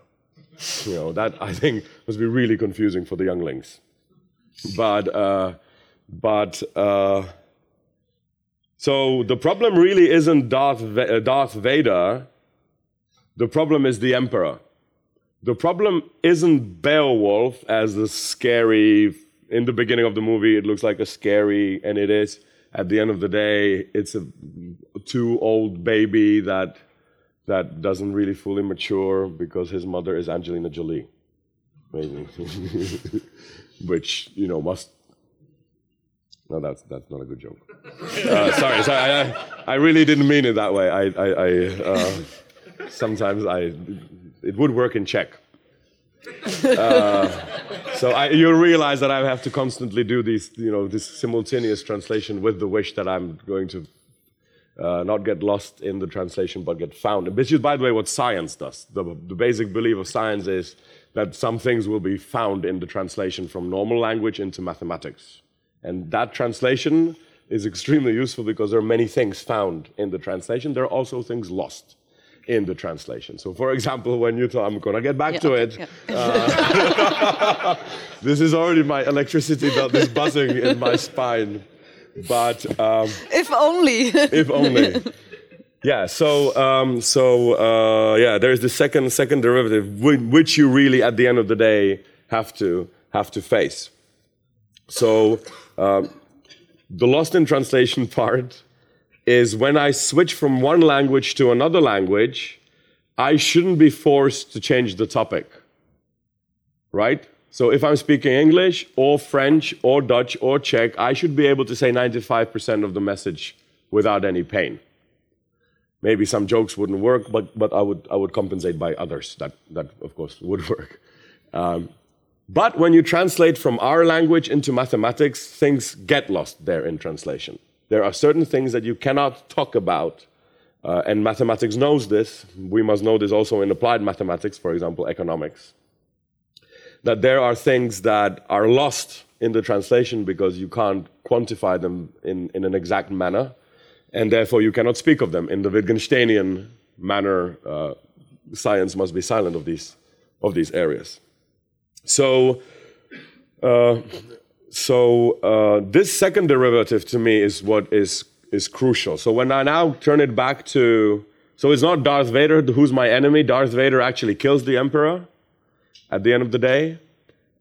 You know, that I think must be really confusing for the younglings. But, uh, but, uh, so the problem really isn't Darth, uh, Darth Vader, the problem is the Emperor. The problem isn't Beowulf as the scary, in the beginning of the movie, it looks like a scary, and it is. At the end of the day, it's a too old baby that, that doesn't really fully mature because his mother is Angelina Jolie. Which, you know, must. No, that's, that's not a good joke. Uh, sorry, sorry. I, I, I really didn't mean it that way. I, I, I uh, sometimes I it would work in Czech. Uh, so I, you realize that I have to constantly do these, you know, this simultaneous translation with the wish that I'm going to uh, not get lost in the translation but get found. Which is, by the way, what science does. The, the basic belief of science is that some things will be found in the translation from normal language into mathematics. And that translation is extremely useful because there are many things found in the translation. There are also things lost in the translation. So, for example, when you talk, I'm going to get back Yeah, to okay, it. yeah. Uh, this is already my electricity belt is buzzing in my spine. But um, If only. if only. Yeah. So um, so uh, yeah, there's the second second derivative, which you really, at the end of the day, have to have to face. So um, the lost in translation part is when I switch from one language to another language, I shouldn't be forced to change the topic. Right? So if I'm speaking English or French or Dutch or Czech, I should be able to say 95% of the message without any pain. Maybe some jokes wouldn't work, but, but I, would, I would compensate by others. That, that, of course, would work. Um, but when you translate from our language into mathematics, things get lost there in translation. There are certain things that you cannot talk about, uh, and mathematics knows this. We must know this also in applied mathematics, for example, economics. That there are things that are lost in the translation because you can't quantify them in, in an exact manner, and therefore you cannot speak of them. In the Wittgensteinian manner, uh, science must be silent of these, of these areas. So, uh, so uh, this second derivative to me is what is is crucial. So when I now turn it back to, so it's not Darth Vader who's my enemy. Darth Vader actually kills the Emperor at the end of the day.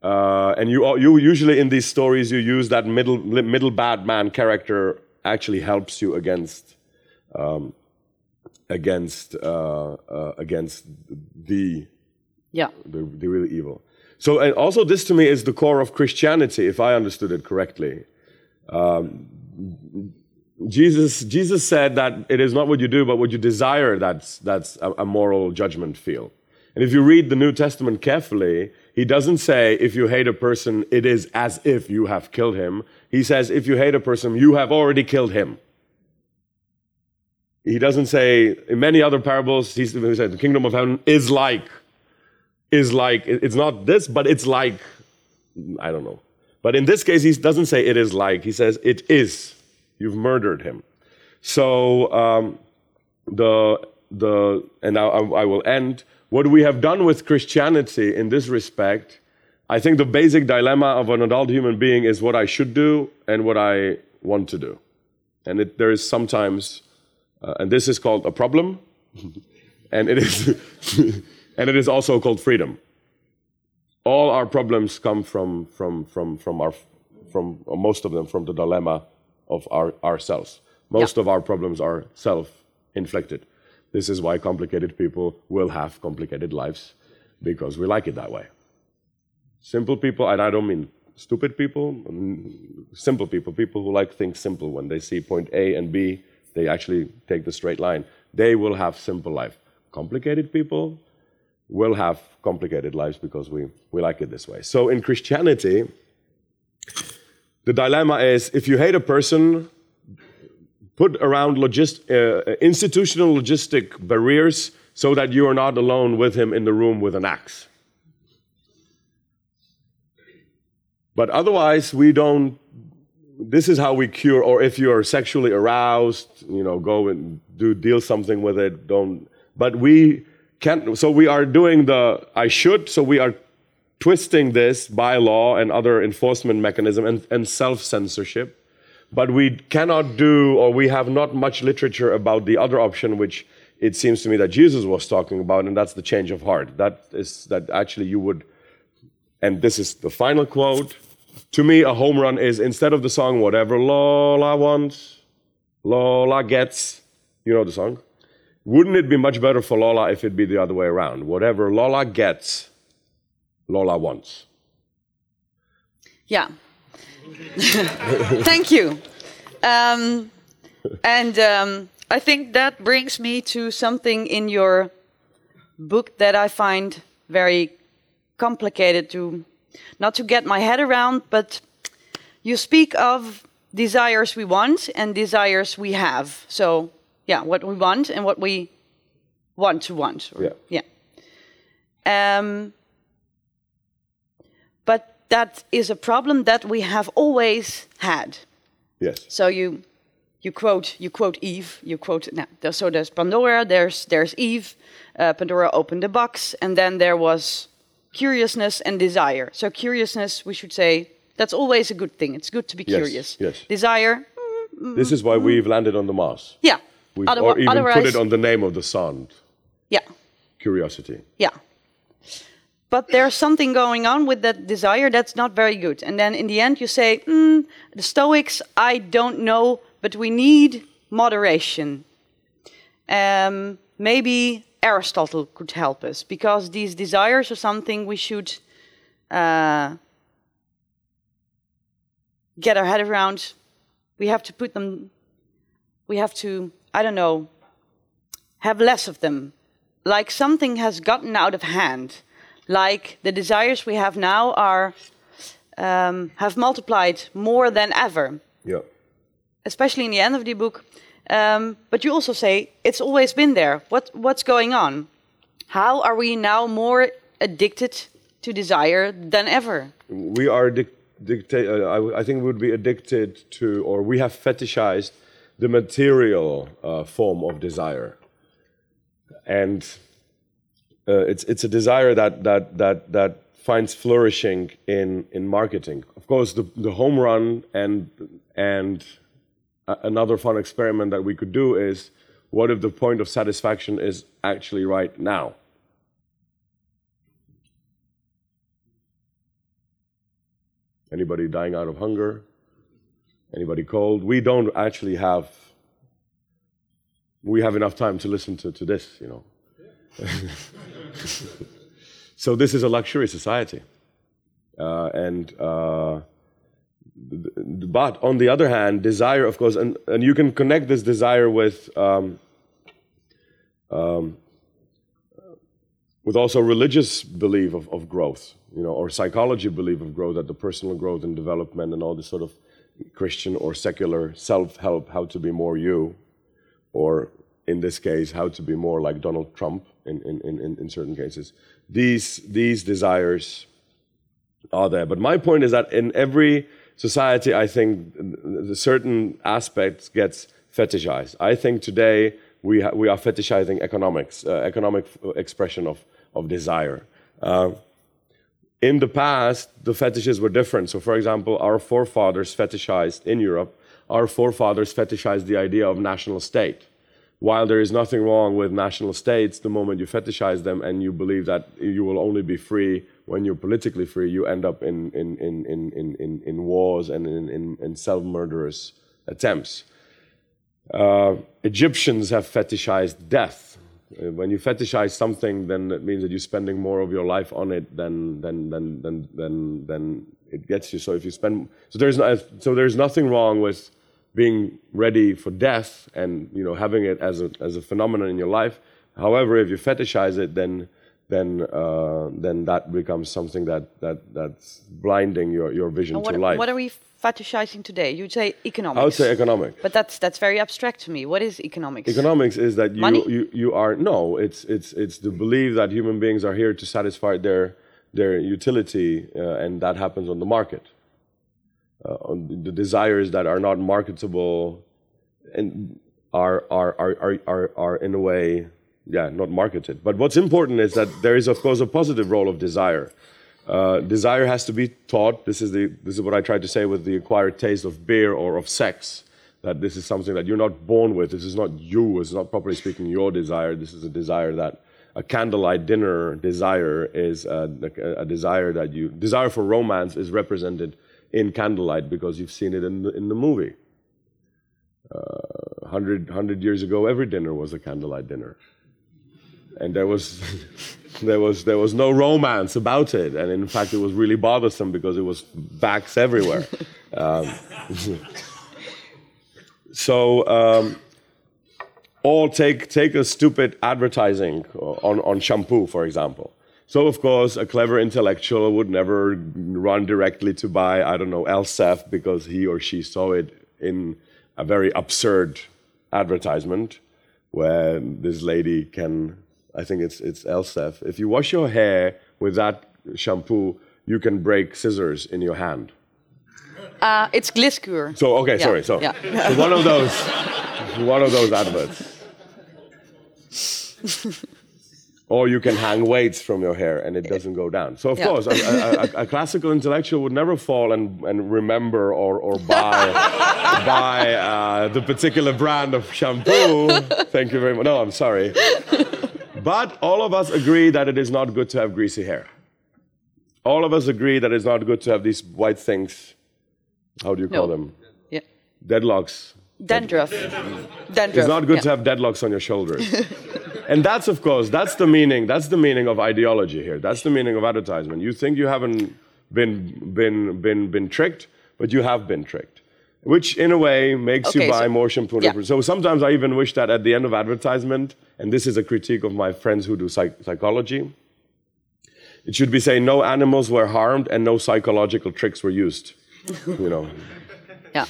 Uh, and you, you usually in these stories you use that middle middle bad man character actually helps you against um, against uh, uh, against the yeah. the, the really evil. So, and also, this to me is the core of Christianity, if I understood it correctly. Um, Jesus, Jesus said that it is not what you do, but what you desire that's, that's a, a moral judgment field. And if you read the New Testament carefully, he doesn't say, if you hate a person, it is as if you have killed him. He says, if you hate a person, you have already killed him. He doesn't say, in many other parables, he said, the kingdom of heaven is like is like it's not this, but it's like I don't know. But in this case, he doesn't say it is like. He says it is. You've murdered him. So um, the the and I, I will end. What we have done with Christianity in this respect, I think the basic dilemma of an adult human being is what I should do and what I want to do, and it, there is sometimes Uh, and this is called a problem, and it is, and it is also called freedom. All our problems come from, from, from, from, our, from most of them from the dilemma of our, ourselves. Most Yeah. of our problems are self inflicted. This is why complicated people will have complicated lives because we like it that way. Simple people, and I don't mean stupid people, mm, simple people, people who like things simple. When they see point A and B, they actually take the straight line. They will have simple life. Complicated people will have complicated lives because we, we like it this way. So in Christianity, the dilemma is if you hate a person, put around logist, uh, institutional logistic barriers so that you are not alone with him in the room with an axe. But otherwise, we don't. This is how we cure. Or if you are sexually aroused, you know, go and do deal something with it. Don't. But we can't. So we are doing the I should. So we are twisting this by law and other enforcement mechanism and, and self censorship. But we cannot do, or we have not much literature about the other option, which it seems to me that Jesus was talking about, and that's the change of heart. That is that actually you would and this is the final quote. To me, a home run is instead of the song "Whatever Lola wants, Lola gets," you know the song. Wouldn't it be much better for Lola if it be the other way around? Whatever Lola gets, Lola wants. Yeah. Thank you. Um, and um, I think that brings me to something in your book that I find very complicated to not to get my head around, but you speak of desires we want and desires we have. So, yeah, what we want and what we want to want. or- Yeah. yeah. Um, but that is a problem that we have always had. Yes. So you you quote you quote Eve. You quote now. So there's Pandora. There's there's Eve. Uh, Pandora opened the box, and then there was curiousness and desire. So curiousness, we should say, that's always a good thing. It's good to be Yes, curious. yes. Desire, This is why we've landed on the Mars. yeah. We've, Otherwi- or even put it on the name of the sun, yeah, curiosity. yeah. But there's something going on with that desire that's not very good. And then in the end, you say, mm, the Stoics, I don't know, but we need moderation. Um, maybe Aristotle could help us because these desires are something we should uh, get our head around. We have to put them, we have to, I don't know, have less of them. Like something has gotten out of hand. Like the desires we have now are um, have multiplied more than ever Yeah. especially in the end of the book. Um, but you also say it's always been there. What what's going on? How are we now more addicted to desire than ever? we are dic- dicta- uh, I, w- I think we would be addicted to, or we have fetishized the material uh, form of desire, and uh, it's it's a desire that that that that finds flourishing in in marketing. Of course, the the home run and and a- another fun experiment that we could do is what if the point of satisfaction is actually right now? Anybody dying out of hunger? Anybody cold? We don't actually have. We have enough time to listen to, to this, you know. so this is a luxury society, uh, and uh, but on the other hand, desire, of course, and, and you can connect this desire with um, um, with also religious belief of, of growth, you know, or psychology belief of growth, that the personal growth and development and all this sort of Christian or secular self-help, how to be more you, or in this case, how to be more like Donald Trump in, in, in, in certain cases. These, these desires are there. But my point is that in every society, I think certain aspects gets fetishized. I think today we, we are fetishizing economics, uh, economic expression of, of desire. Uh, in the past, the fetishes were different. So, for example, our forefathers fetishized in Europe, our forefathers fetishized the idea of national state. while there is nothing wrong with national states, the moment you fetishize them and you believe that you will only be free when you're politically free, you end up in, in, in, in, in, in wars and in, in, in self murderous attempts. Uh, Egyptians have fetishized death. Uh, When you fetishize something, then it means that you're spending more of your life on it than, than, than, than, than, than it gets you. So if you spend, so there's, so there's nothing wrong with being ready for death and you know having it as a, as a phenomenon in your life. However, if you fetishize it, then then uh, then that becomes something that, that that's blinding your, your vision what, to life. what are we fetishizing today? You'd say economics. I would say economic. But that's that's very abstract to me. What is economics? Economics is that you, Money? you, you are no, it's it's it's the belief that human beings are here to satisfy their their utility, uh, and that happens on the market. Uh, on the- the desires that are not marketable, and are are, are are are are in a way, yeah, not marketed. But what's important is that there is of course a positive role of desire. Uh, desire has to be taught. This is the this is what I tried to say with the acquired taste of beer or of sex. That this is something that you're not born with. This is not you. It's not properly speaking your desire. This is a desire that a candlelight dinner desire is a, a, a desire that you desire for romance is represented in candlelight because you've seen it in the, in the movie. Uh, 100, 100 years ago, every dinner was a candlelight dinner and there was there was there was no romance about it. And in fact it was really bothersome because it was backs everywhere. Um, so um, or take take a stupid advertising on, on shampoo for example. So of course a clever intellectual would never run directly to buy i don't know Elsève because he or she saw it in a very absurd advertisement where this lady can I think it's it's Elsève. If you wash your hair with that shampoo, you can break scissors in your hand. Uh, it's Gliss Kur. So okay, Yeah, sorry. So, yeah. so one of those one of those adverts. or you can hang weights from your hair and it doesn't go down. So of Yeah. course, a, a, a, a classical intellectual would never fall and, and remember or, or buy buy uh, the particular brand of shampoo. Thank you very much. No, I'm sorry. But all of us agree that it is not good to have greasy hair. All of us agree that it's not good to have these white things. How do you call No. them? Yeah. Deadlocks. Dandruff. Dandruff. It's not good yeah. to have deadlocks on your shoulders. and that's of course that's the meaning that's the meaning of ideology here. That's the meaning of advertisement. You think you haven't been been been been tricked, but you have been tricked. Which in a way makes you buy so- more shampoo. and yeah. So sometimes I even wish that at the end of advertisement, and this is a critique of my friends who do psych- psychology, it should be saying no animals were harmed and no psychological tricks were used. you know. Yeah.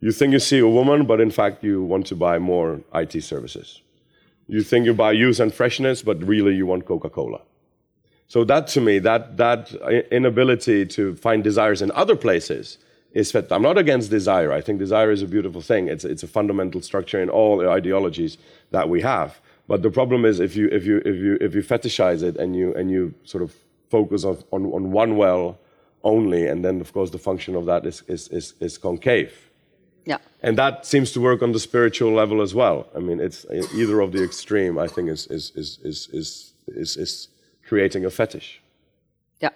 You think you see a woman, but in fact you want to buy more IT services. You think you buy youth and freshness, but really you want Coca-Cola. So that to me, that that uh, inability to find desires in other places is fet. I'm not against desire. I think desire is a beautiful thing. It's it's a fundamental structure in all the ideologies that we have. But the problem is if you if you if you if you fetishize it and you and you sort of focus on on, on one well only, and then of course the function of that is is is, is concave. Yeah. And that seems to work on the spiritual level as well. I mean, it's either of the extreme. I think is is is is is is, is creating a fetish. Yeah.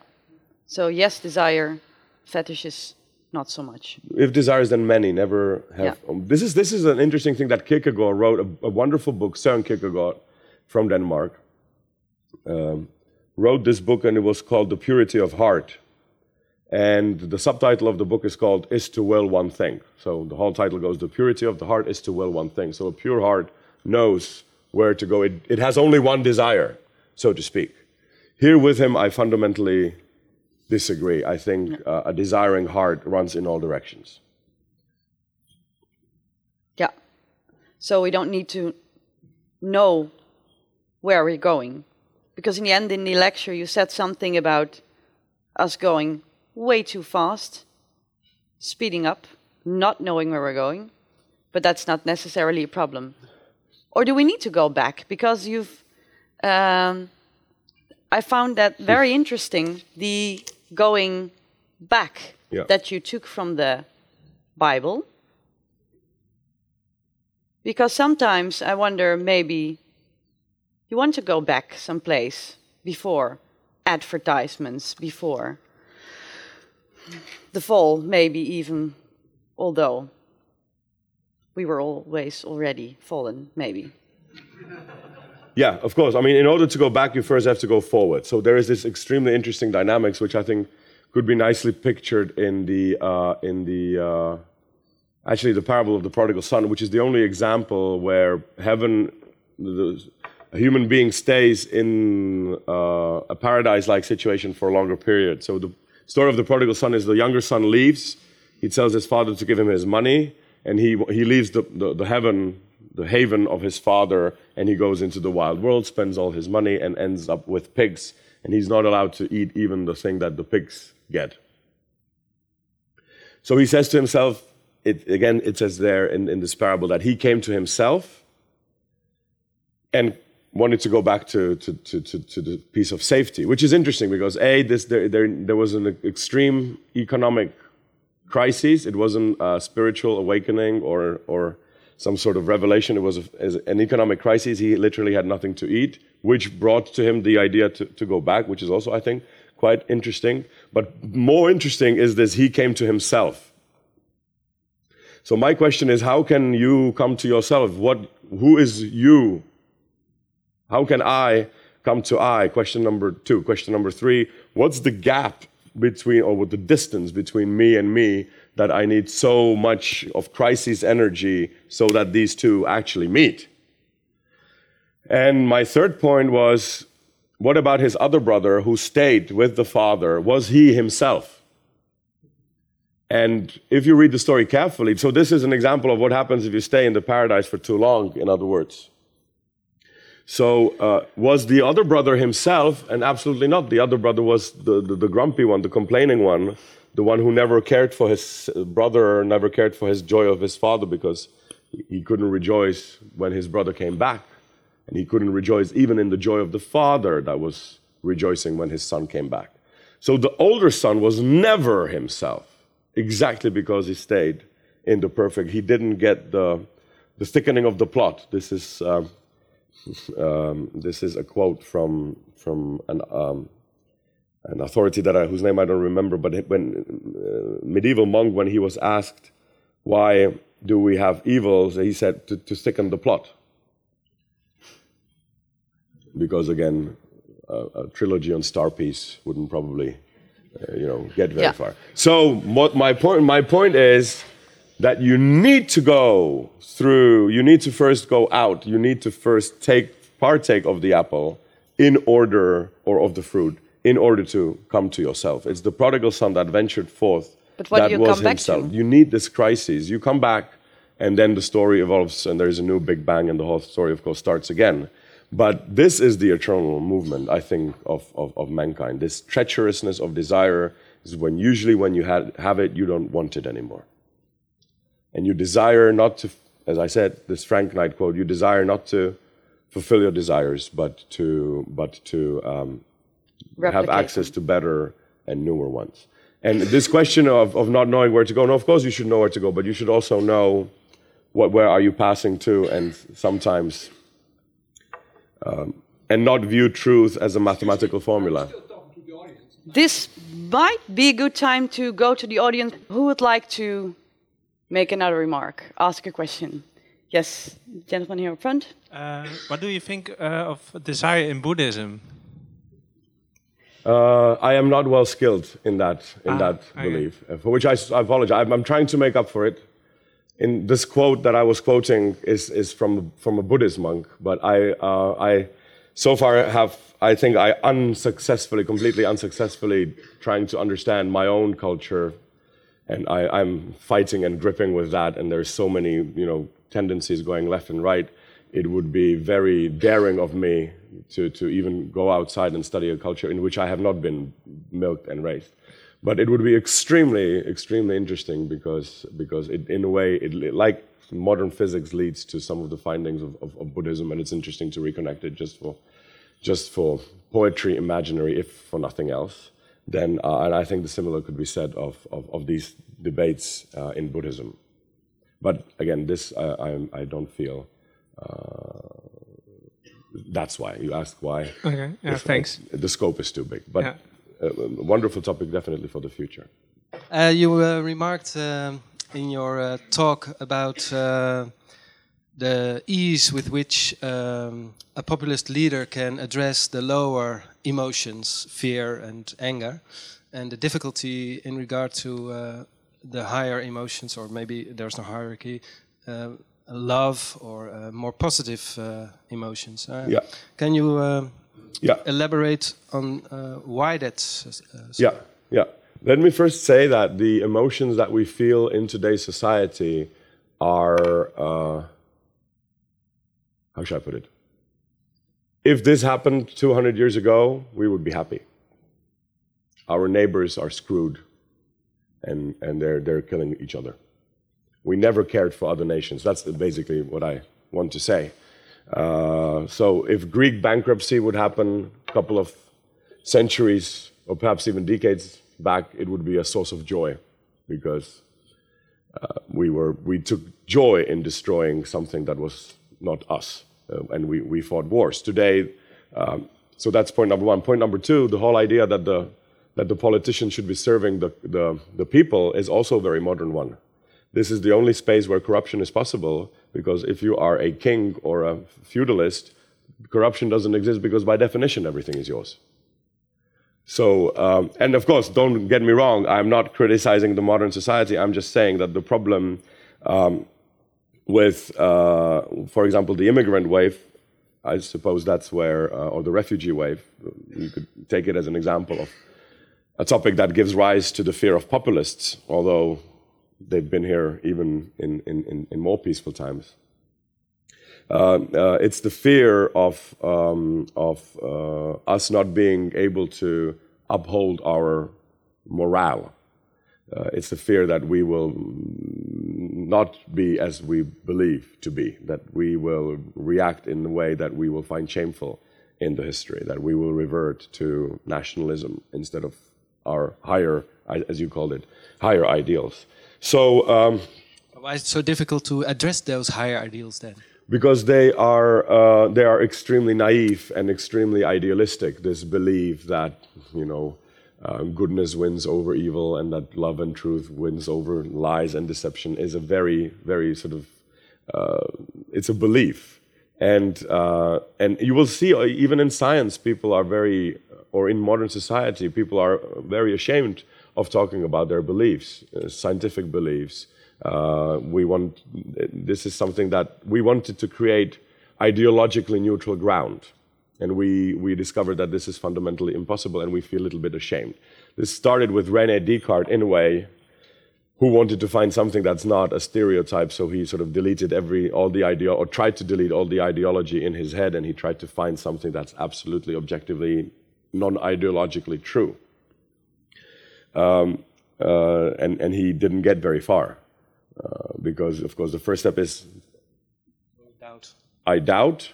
So yes, desire, fetishes, not so much. If desires, then many never have. Yeah. um, this is this is an interesting thing that Kierkegaard wrote a, a wonderful book. Søren Kierkegaard from Denmark um, wrote this book, and it was called The Purity of Heart. And the subtitle of the book is called Is to Will One Thing. So the whole title goes The Purity of the Heart is to Will One Thing. So a pure heart knows where to go. It, it has only one desire, so to speak. Here with him, I fundamentally disagree. I think uh, a desiring heart runs in all directions. Yeah. So we don't need to know where we're going. Because in the end, in the lecture, you said something about us going way too fast, speeding up, not knowing where we're going. But that's not necessarily a problem. Or do we need to go back? Because you've. Um, I found that very interesting, the going back Yeah. that you took from the Bible Because sometimes I wonder maybe you want to go back someplace before advertisements, before the fall, maybe even, although we were always already fallen, maybe. Yeah, of course. I mean, in order to go back, you first have to go forward. So there is this extremely interesting dynamics, which I think could be nicely pictured in the uh, in the uh, actually the parable of the prodigal son, which is the only example where heaven, the, a human being stays in uh, a paradise-like situation for a longer period. So the story of the prodigal son is the younger son leaves. He tells his father to give him his money, and he he leaves the, the, the heaven, the haven of his father, and he goes into the wild world, spends all his money, and ends up with pigs. And he's not allowed to eat even the thing that the pigs get. So he says to himself, it, again, it says there in, in this parable that he came to himself and wanted to go back to, to, to, to, to the piece of safety, which is interesting because A, this, there, there, there was an extreme economic crisis. It wasn't a spiritual awakening or, or some sort of revelation. It was a, an economic crisis. He literally had nothing to eat, which brought to him the idea to, to go back, which is also, I think, quite interesting. But more interesting is this he came to himself. So my question is how can you come to yourself? What who is you? How can I come to I? Question number 2. Question number 3, what's the gap between or what the distance between me and me that I need so much of crisis energy so that these two actually meet? And my third point was what about his other brother who stayed with the father? Was he himself? And if you read the story carefully, so this is an example of what happens if you stay in the paradise for too long, in other words. So, uh, was the other brother himself? And absolutely not. The other brother was the, the, the, grumpy one, the complaining one, the one who never cared for his brother, never cared for his joy of his father because he couldn't rejoice when his brother came back. And he couldn't rejoice even in the joy of the father that was rejoicing when his son came back. So the older son was never himself, exactly because he stayed in the perfect. He didn't get the, the thickening of the plot. This is, um, um, this is a quote from, from an, um, an authority that I, whose name I don't remember, but when uh, medieval monk, when he was asked, why do we have evils, he said, to, to thicken the plot because again, a, a trilogy on Star Piece wouldn't probably, uh, you know, get very yeah. far. So what my point, my point is that you need to go through. You need to first go out. You need to first take partake of the apple in order, or of the fruit, in order to come to yourself. It's the prodigal son that ventured forth. But what that do you was come himself. back to? You need this crisis. You come back, and then the story evolves, and there is a new Big Bang, and the whole story, of course, starts again. But this is the eternal movement, I think, of, of, of mankind. This treacherousness of desire is when usually when you had, have it, you don't want it anymore. And you desire not to, as I said, this Frank Knight quote, you desire not to fulfill your desires, but to, but to um, have access them. to better and newer ones. And this question of, of not knowing where to go, no, of course you should know where to go, but you should also know what, where are you passing to, and sometimes um, and not view truth as a mathematical formula. This might be a good time to go to the audience. Who would like to make another remark, ask a question? Yes, gentleman here up front. Uh, what do you think uh, of desire in Buddhism? Uh, I am not well skilled in that in Ah, that belief, uh, for which I apologize. I'm, I'm trying to make up for it. In this quote that I was quoting is is from from a Buddhist monk, but I uh, I so far have I think I unsuccessfully, completely unsuccessfully, trying to understand my own culture, and I, I'm fighting and gripping with that. And there's so many you know tendencies going left and right. It would be very daring of me to, to even go outside and study a culture in which I have not been milked and raised. But it would be extremely, extremely interesting because, because it, in a way, it, like modern physics leads to some of the findings of, of, of Buddhism, and it's interesting to reconnect it just for, just for poetry, imaginary, if for nothing else. Then, uh, and I think the similar could be said of, of, of these debates uh, in Buddhism. But again, this I, I, I don't feel. Uh, that's why you ask why. Okay. Yeah. If, uh, Thanks. the scope is too big, but Yeah. a, a wonderful topic definitely for the future. Uh, you uh, remarked um, in your uh, talk about uh, the ease with which um, a populist leader can address the lower emotions, fear and anger, and the difficulty in regard to uh, the higher emotions, or maybe there's no hierarchy, uh, love or uh, more positive uh, emotions. Uh, Yeah. Can you uh, Yeah. elaborate on uh, why that's uh. Yeah, yeah. Let me first say that the emotions that we feel in today's society are, uh, how should I put it? If this happened 200 years ago, we would be happy. Our neighbors are screwed and, and they're, they're killing each other. We never cared for other nations. That's basically what I want to say. Uh, so if Greek bankruptcy would happen a couple of centuries or perhaps even decades back, it would be a source of joy because uh, we, were, we took joy in destroying something that was not us, uh, and we, we fought wars. Today, um, so that's point number one. Point number two, the whole idea that the, that the politician should be serving the, the, the people is also a very modern one. This is the only space where corruption is possible because if you are a king or a feudalist, corruption doesn't exist because by definition everything is yours. So, um, and of course, don't get me wrong, I'm not criticizing the modern society. I'm just saying that the problem um, with, uh, for example, the immigrant wave, I suppose that's where, uh, or the refugee wave, you could take it as an example of a topic that gives rise to the fear of populists, although they've been here even in, in, in, more peaceful times. Uh, uh, it's the fear of, um, of uh, us not being able to uphold our morale. Uh, it's the fear that we will not be as we believe to be, that we will react in a way that we will find shameful in the history, that we will revert to nationalism instead of our higher, as you called it, higher ideals. So, um, Why is it so difficult to address those higher ideals then? because they are uh, they are extremely naive and extremely idealistic. This belief that you know uh, goodness wins over evil and that love and truth wins over lies and deception is a very very sort of uh, it's a belief, and uh, and you will see uh, even in science people are very or in modern society people are very ashamed of talking about their beliefs, uh, scientific beliefs. Uh, we want this is something that we wanted to create ideologically neutral ground, and we we discovered that this is fundamentally impossible, and we feel a little bit ashamed. This started with Rene Descartes in a way, who wanted to find something that's not a stereotype, so he sort of deleted every all the idea or tried to delete all the ideology in his head, and he tried to find something that's absolutely objectively non-ideologically true. Um, uh, and and he didn't get very far uh, because, of course, the first step is Doubt. I doubt.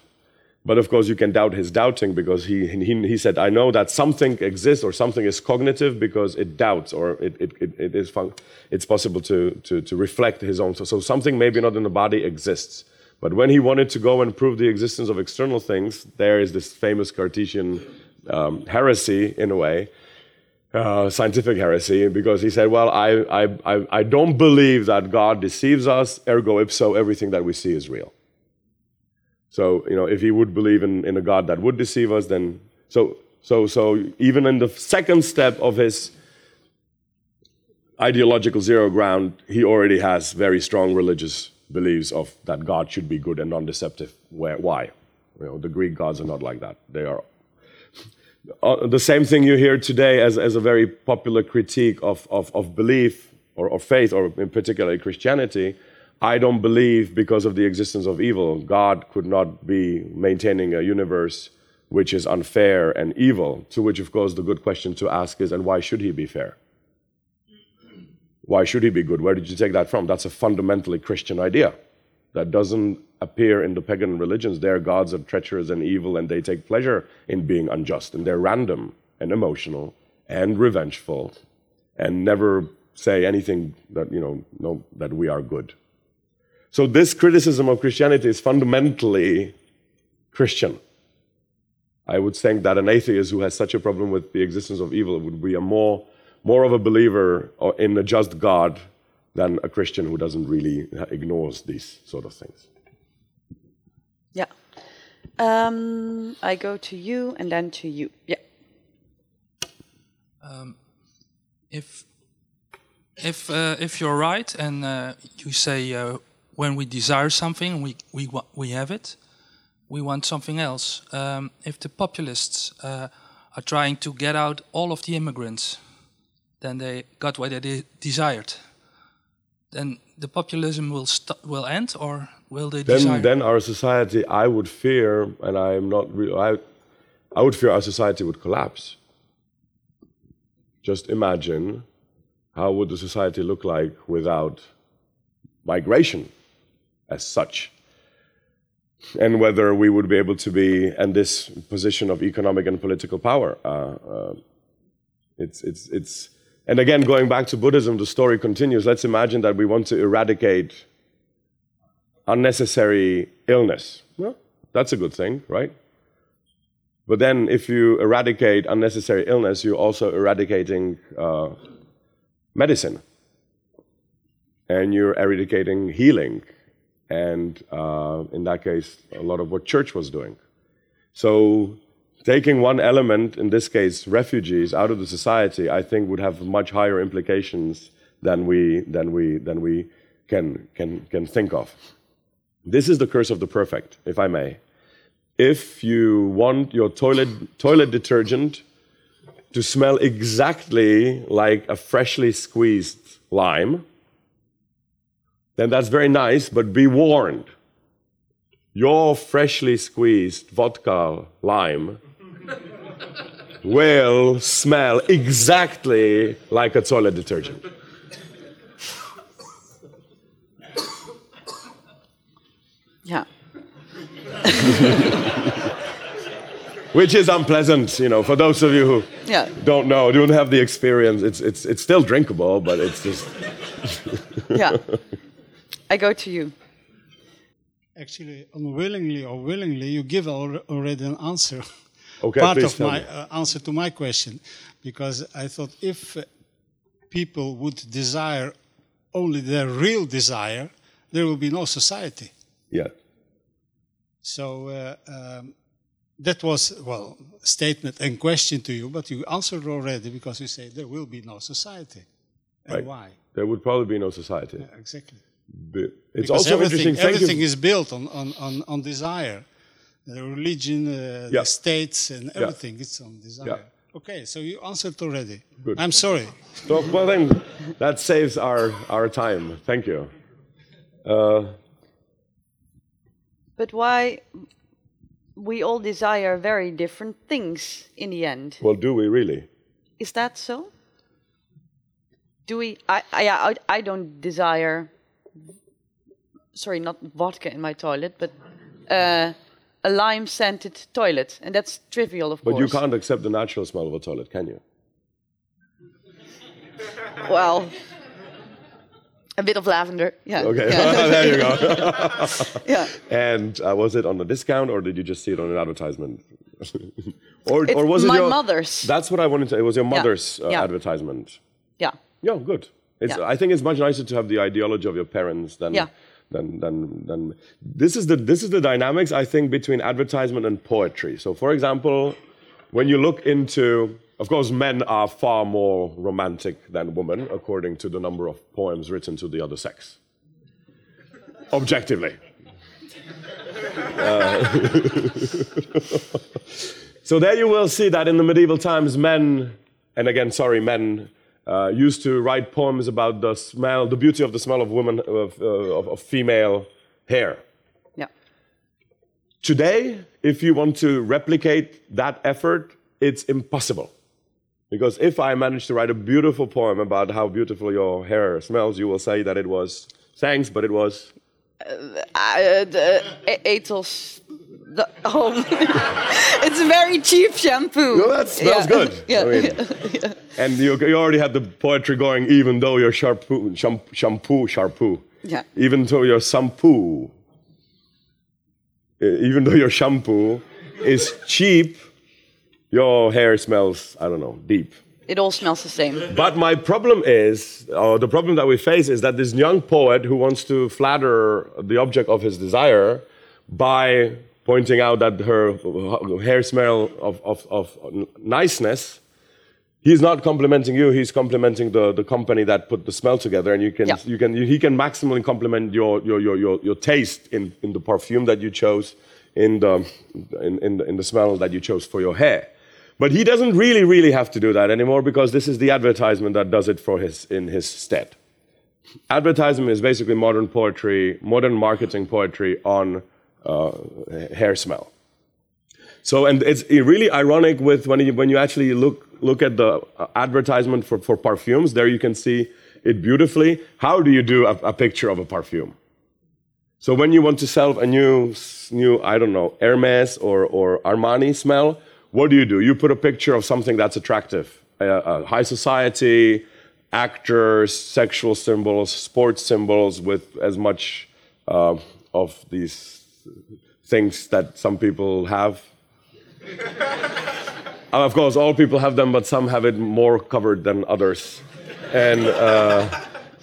But of course, you can doubt his doubting because he, he, he said, I know that something exists or something is cognitive because it doubts or it, it, it, it is fun- it's possible to, to, to reflect his own. So, so something maybe not in the body exists. But when he wanted to go and prove the existence of external things, there is this famous Cartesian um, heresy, in a way, uh, scientific heresy, because he said, Well, I, I, I, don't believe that God deceives us, ergo ipso, everything that we see is real. So, you know, if he would believe in, in a God that would deceive us, then so so so even in the second step of his ideological zero ground, he already has very strong religious beliefs of that God should be good and non-deceptive. Why? You know, the Greek gods are not like that. They are uh, the same thing you hear today as, as a very popular critique of, of, of belief or, or faith, or in particular Christianity. I don't believe because of the existence of evil. God could not be maintaining a universe which is unfair and evil. To which, of course, the good question to ask is, and why should he be fair? Why should he be good? Where did you take that from? That's a fundamentally Christian idea that doesn't appear in the pagan religions. Their gods are treacherous and evil, and they take pleasure in being unjust, and they're random and emotional and revengeful, and never say anything that you know, no, that we are good. So this criticism of Christianity is fundamentally Christian. I would think that an atheist who has such a problem with the existence of evil would be a more, more of a believer in a just God than a Christian who doesn't really ignores these sort of things. Yeah. Um, I go to you and then to you. Yeah. Um, if if uh, if you're right and uh, you say uh, when we desire something we we we have it, we want something else. Um, if the populists uh, are trying to get out all of the immigrants, then they got what they de desired. Then the populism will will end, or will they? Then, desire? then our society, I would fear, and I am not. I, I would fear our society would collapse. Just imagine how would the society look like without migration as such and whether we would be able to be in this position of economic and political power. Uh, uh, it's, it's, it's, and again, going back to Buddhism, the story continues. Let's imagine that we want to eradicate unnecessary illness. Well, that's a good thing, right? But then, if you eradicate unnecessary illness, you're also eradicating uh, medicine. And you're eradicating healing. And uh, in that case, a lot of what church was doing. So, taking one element, in this case, refugees, out of the society, I think would have much higher implications than we, than we, than we can, can, can think of. This is the curse of the perfect, if I may if you want your toilet, toilet detergent to smell exactly like a freshly squeezed lime, then that's very nice, but be warned. Your freshly squeezed vodka lime will smell exactly like a toilet detergent. Yeah. Which is unpleasant, you know, for those of you who yeah. don't know, don't have the experience. It's, it's, it's still drinkable, but it's just. yeah. I go to you. Actually, unwillingly or willingly, you give already an answer. Okay, Part please of tell my me. uh, answer to my question, because I thought if people would desire only their real desire, there will be no society. Yeah. So uh, um, that was, well, statement and question to you, but you answered already because you say there will be no society. And Right. why? There would probably be no society. Yeah, exactly. But It's Because also everything, interesting. Everything is built on, on, on, on desire. The religion, uh, Yeah. the states, and everything It's on desire. Yeah. Okay, so you answered already. Good. I'm sorry. So, well, then that saves our, our time. Thank you. Uh, But why we all desire very different things in the end? well, do we really? Is that so? Do we? I, I, I, don't desire. Sorry, not vodka in my toilet, but uh, a lime-scented toilet, and that's trivial, of But course. But you can't accept the natural smell of a toilet, can you? Well, a bit of lavender. Yeah. Okay, Yeah. there you go. yeah. And uh, was it on a discount, or did you just see it on an advertisement? or, It's or was it my your mother's. That's what I wanted to. It was your mother's uh, Yeah. advertisement. Yeah. Yeah, good. It's, Yeah. I think it's much nicer to have the ideology of your parents than, Yeah. than, than, than. This is the this is the dynamics I think between advertisement and poetry. So, for example, when you look into, of course, men are far more romantic than women, according to the number of poems written to the other sex. Objectively. Uh, so there you will see that in the medieval times, men, and again, sorry, men, uh, used to write poems about the smell, the beauty of the smell of women, of, uh, of, of female hair. Yeah. Today, if you want to replicate that effort, it's impossible. Because if I manage to write a beautiful poem about how beautiful your hair smells, you will say that it was thanks, but it was. Uh, the uh, Elsève. The, oh, it's a very cheap shampoo. No, that smells Yeah. good. Yeah. I mean, And you, you already had the poetry going, even though your shampoo, shampoo, shampoo, shampoo Yeah. Even though your shampoo, uh, even though your shampoo is cheap, your hair smells, I don't know, deep. It all smells the same. But my problem is, or the problem that we face is that this young poet who wants to flatter the object of his desire by pointing out that her hair smell of, of, of niceness, he's not complimenting you, he's complimenting the, the company that put the smell together. And you can, Yeah. you can, he can maximally compliment your, your, your, your, your taste in, in the perfume that you chose, in the, in, in, the, in the smell that you chose for your hair. But he doesn't really, really have to do that anymore because this is the advertisement that does it for his, in his stead. Advertisement is basically modern poetry, modern marketing poetry on uh, hair smell. So, and it's really ironic with when you, when you actually look, look at the uh, advertisement for, for perfumes, there you can see it beautifully. How do you do a, a picture of a perfume? So when you want to sell a new, new I don't know, Hermes or, or Armani smell, what do you do? You put a picture of something that's attractive. Uh, uh, high society, actors, sexual symbols, sports symbols with as much uh, of these things that some people have. And of course, all people have them, but some have it more covered than others. And, uh,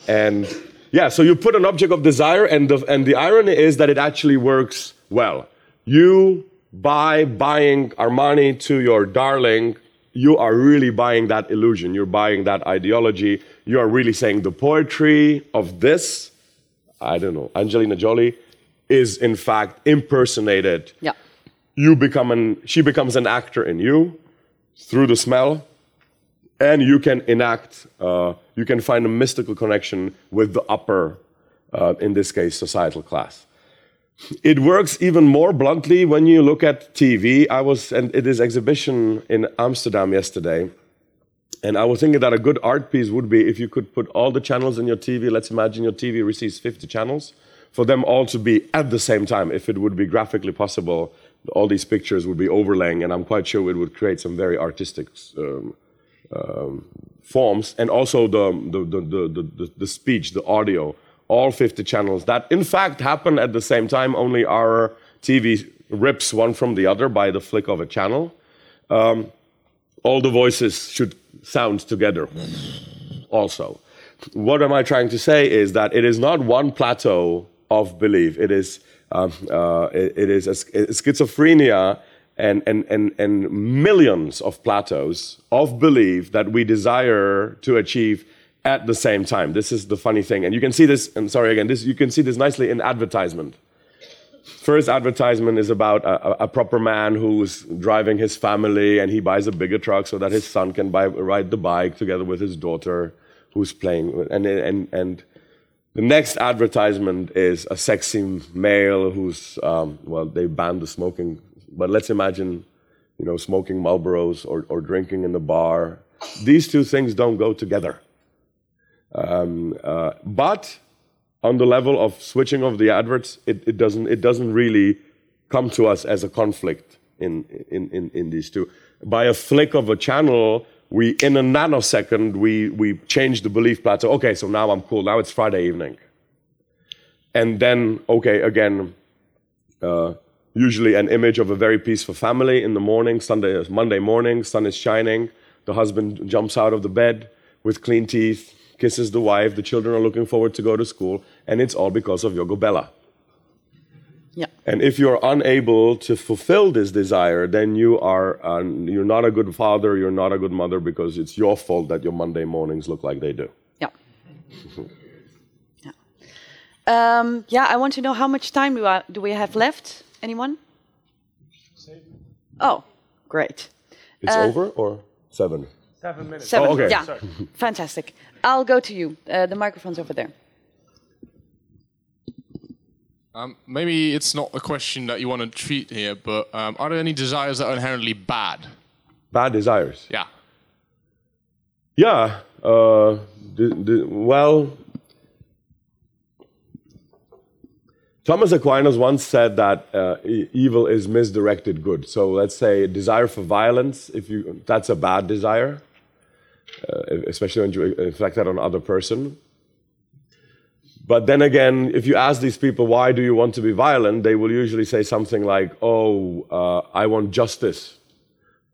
and yeah, so you put an object of desire, and the, and the irony is that it actually works well. You, by buying Armani to your darling, you are really buying that illusion. You're buying that ideology. You are really saying the poetry of this, I don't know, Angelina Jolie, is in fact impersonated Yeah. you become an she becomes an actor in you through the smell and you can enact uh, you can find a mystical connection with the upper uh, in this case societal class it works even more bluntly when you look at tv i was and it is exhibition in amsterdam yesterday. And i was thinking that a good art piece would be if you could put all the channels in your tv let's imagine your tv receives 50 channels for them all to be at the same time. If it would be graphically possible all these pictures would be overlaying and i'm quite sure it would create some very artistic um, um, forms. And also the, the, the, the, the, the speech the audio all 50 channels. That in fact happen at the same time. Only our tv rips one from the other by the flick of a channel. Um, all the voices should sound together also. What am i trying to say is that it is not one plateau of belief. It is um, uh, it, it is a, a schizophrenia and, and, and, and millions of plateaus of belief that we desire to achieve at the same time. This is the funny thing. And you can see this, and sorry again, this, you can see this nicely in advertisement. First advertisement is about a, a- a proper man who's driving his family and he buys a bigger truck so that his son can buy, ride the bike together with his daughter who's playing. And, and, and the next advertisement is a sexy male who's, um, well, they banned the smoking, but let's imagine, you know, smoking Marlboros or, or drinking in the bar. These two things don't go together. Um, uh, but on the level of switching of the adverts, it, it, doesn't, it doesn't really come to us as a conflict in, in, in, in these two. By a flick of a channel, we, in a nanosecond, we, we change the belief plateau. Okay, so now I'm cool. Now it's Friday evening. And then, okay, again, uh, usually an image of a very peaceful family in the morning, Sunday, Monday morning, sun is shining. The husband jumps out of the bed with clean teeth, kisses the wife. The children are looking forward to go to school, and it's all because of Yogo Bella. Yeah. And if you're unable to fulfill this desire, then you are um, you're not a good father, you're not a good mother because it's your fault that your Monday mornings look like they do. Yeah. yeah. Um, yeah, I want to know how much time do, I, do we have left? Anyone? Oh, great. It's Uh, over or seven? Seven. Oh, okay. Yeah, fantastic. I'll go to you. Uh, the microphone's over there. Um, maybe it's not a question that you want to treat here, but um, are there any desires that are inherently bad? Bad desires. Yeah. Yeah. Uh, the, the, well, Thomas Aquinas once said that uh, e- evil is misdirected good. So let's say desire for violence, if you that's a bad desire, especially when you inflict that on other person. But then again, if you ask these people, why do you want to be violent, they will usually say something like, oh, uh, I want justice,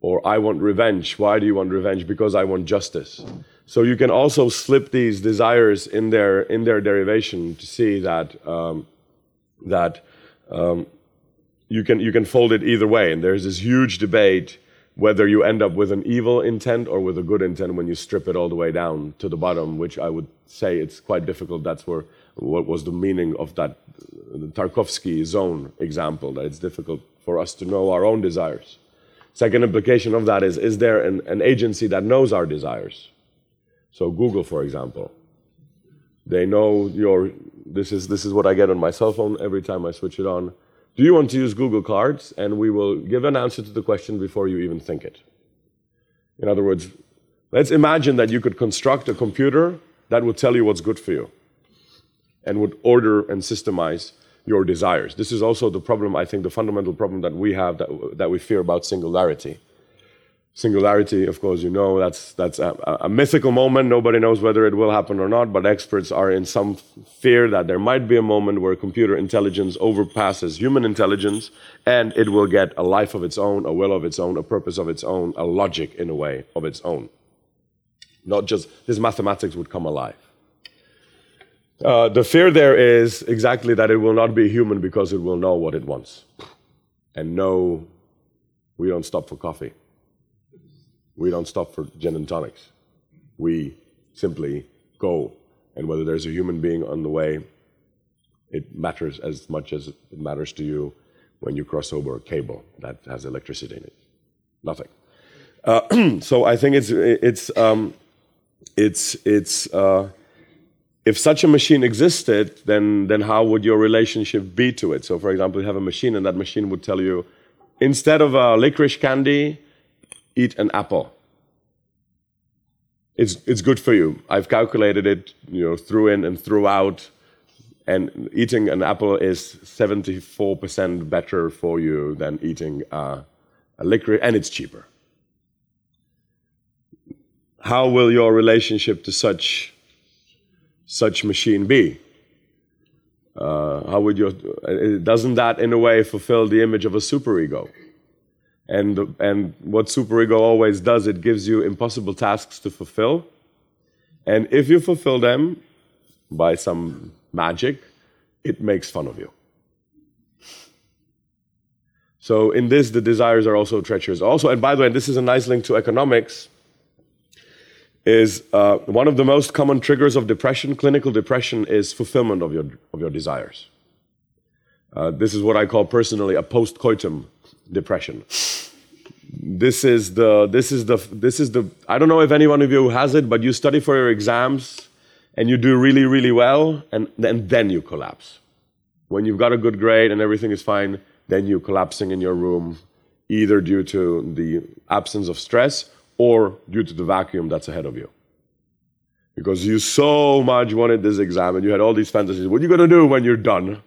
or I want revenge. Why do you want revenge? Because I want justice. So you can also slip these desires in their, in their derivation to see that, um, that um, you, can, you can fold it either way. And there's this huge debate whether you end up with an evil intent or with a good intent when you strip it all the way down to the bottom, which I would say it's quite difficult. That's where what was the meaning of that Tarkovsky zone example, that it's difficult for us to know our own desires. Second implication of that is is there an, an agency that knows our desires? So Google, for example, they know your this is this is what I get on my cell phone every time I switch it on. Do you want to use Google Cards? And we will give an answer to the question before you even think it. In other words, let's imagine that you could construct a computer that would tell you what's good for you and would order and systemize your desires. This is also the problem, I think, the fundamental problem that we have that, that we fear about singularity. Singularity, of course, you know, that's, that's a, a, mythical moment. Nobody knows whether it will happen or not, but experts are in some fear that there might be a moment where computer intelligence overpasses human intelligence and it will get a life of its own, a will of its own, a purpose of its own, a logic, in a way, of its own. Not just this mathematics would come alive. Uh, the fear there is exactly that it will not be human because it will know what it wants. And no, we don't stop for coffee. We don't stop for gin and tonics. We simply go. And whether there's a human being on the way, it matters as much as it matters to you when you cross over a cable that has electricity in it. Nothing. Uh, so I think it's it's um, it's it's uh, if such a machine existed, then then how would your relationship be to it? So, for example, you have a machine, and that machine would tell you, instead of a licorice candy, eat an apple. It's, it's good for you. I've calculated it, you know, through in and throughout, and eating an apple is 74% better for you than eating uh, a licorice, and it's cheaper. How will your relationship to such such machine be? Uh, how would your, Doesn't that, in a way, fulfill the image of a superego? And, and what superego always does, it gives you impossible tasks to fulfill. And if you fulfill them by some magic, it makes fun of you. So, in this, the desires are also treacherous. Also, and by the way, this is a nice link to economics, is uh, one of the most common triggers of depression, clinical depression, is fulfillment of your, of your desires. Uh, this is what I call personally a post-coitum depression. This is the this is the this is the I don't know if any one of you has it, but you study for your exams and you do really really well, and then then you collapse. When you've got a good grade and everything is fine, then you're collapsing in your room, either due to the absence of stress or due to the vacuum that's ahead of you. Because you so much wanted this exam and you had all these fantasies. What are you going to do when you're done?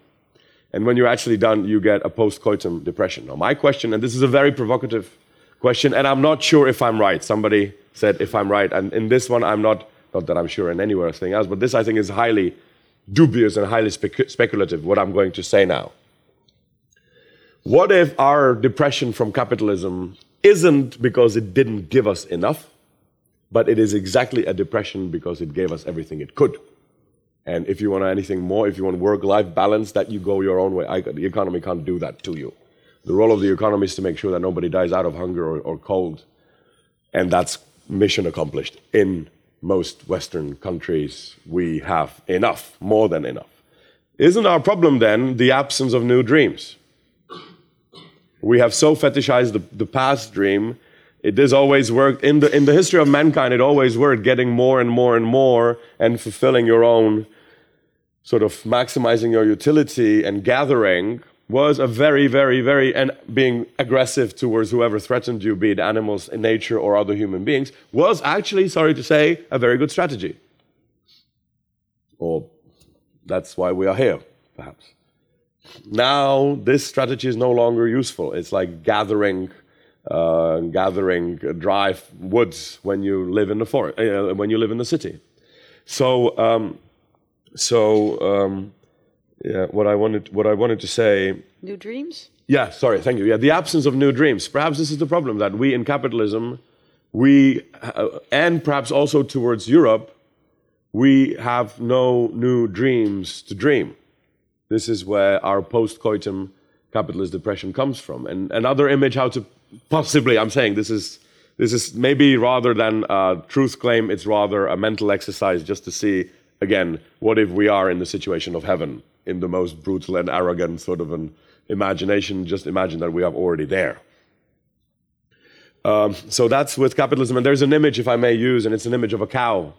And when you're actually done, you get a post-coitum depression. Now, my question, and this is a very provocative question, and I'm not sure if I'm right. Somebody said if I'm right, and in this one, I'm not, not that I'm sure in anywhere thing else, but this I think is highly dubious and highly spec- speculative, what I'm going to say now. What if our depression from capitalism isn't because it didn't give us enough, but it is exactly a depression because it gave us everything it could. And if you want anything more, if you want work-life balance, that you go your own way. I, the economy can't do that to you. The role of the economy is to make sure that nobody dies out of hunger or, or cold, and that's mission accomplished. In most Western countries, we have enough, more than enough. Isn't our problem then the absence of new dreams? We have so fetishized the, the past dream. It has always worked. In the, in the history of mankind, it always worked, getting more and more and more and fulfilling your own, sort of maximizing your utility and gathering was a very, very, very, and being aggressive towards whoever threatened you, be it animals in nature or other human beings, was actually, sorry to say, a very good strategy. Or that's why we are here, perhaps. Now, this strategy is no longer useful. It's like gathering, uh, gathering dry woods when you live in the forest, uh, when you live in the city. So, um, so um, yeah, what I wanted what I wanted to say New dreams? yeah, sorry, thank you. Yeah, the absence of new dreams. Perhaps this is the problem that we in capitalism, we, uh, and perhaps also towards Europe, we have no new dreams to dream. This is where our post coitum capitalist depression comes from. And another image how to possibly, I'm saying this is, this is maybe rather than a truth claim, it's rather a mental exercise just to see, again, what if we are in the situation of heaven in the most brutal and arrogant sort of an imagination, just imagine that we are already there. Um, so that's with capitalism. And there's an image, if I may use, and it's an image of a cow.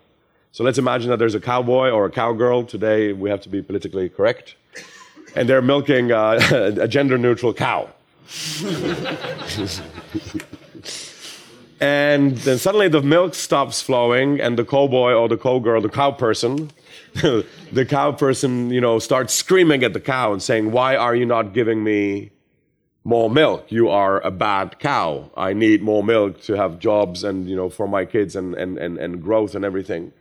So let's imagine that there's a cowboy or a cowgirl. Today we have to be politically correct. And they're milking uh, a gender neutral cow. and then suddenly the milk stops flowing, and the cowboy or the cowgirl, the cow person, the cow person, you know, starts screaming at the cow and saying, Why are you not giving me more milk? You are a bad cow. I need more milk to have jobs and, you know, for my kids and, and, and, and growth and everything.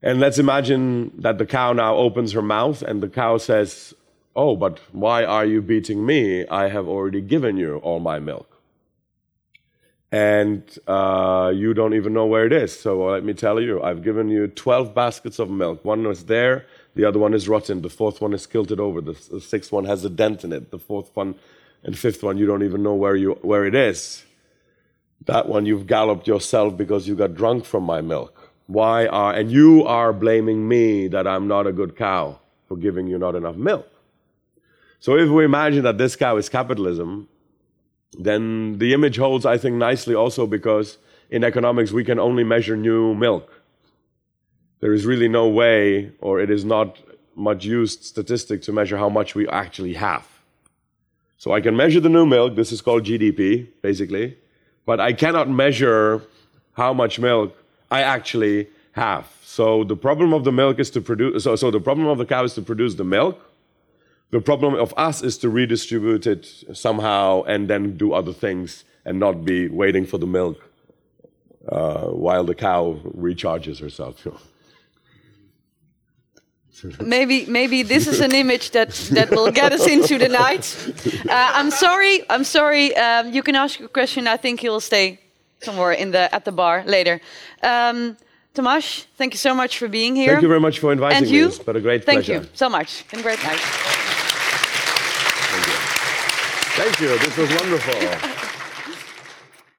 And let's imagine that the cow now opens her mouth and the cow says, Oh, but why are you beating me? I have already given you all my milk and uh, you don't even know where it is. So let me tell you, I've given you 12 baskets of milk. One is there, the other one is rotten, the fourth one is kilted over, the, the sixth one has a dent in it, the fourth one and fifth one, you don't even know where, you, where it is. That one you've galloped yourself because you got drunk from my milk. Why are, and you are blaming me that I'm not a good cow for giving you not enough milk. So if we imagine that this cow is capitalism, then the image holds, I think, nicely also because in economics we can only measure new milk. There is really no way, or it is not much used statistic to measure how much we actually have. So I can measure the new milk, this is called GDP, basically, but I cannot measure how much milk I actually have. So the problem of the milk is to produce, so, so the problem of the cow is to produce the milk, the problem of us is to redistribute it somehow and then do other things and not be waiting for the milk uh, while the cow recharges herself. maybe maybe this is an image that that will get us into the night. Uh, I'm sorry. I'm sorry. Um, you can ask your question. I think you'll stay somewhere in the at the bar later. Um, Tomas, thank you so much for being here. Thank you very much for inviting and you. It's been a great thank pleasure. you so much. Been a great night. Thank you. This was wonderful.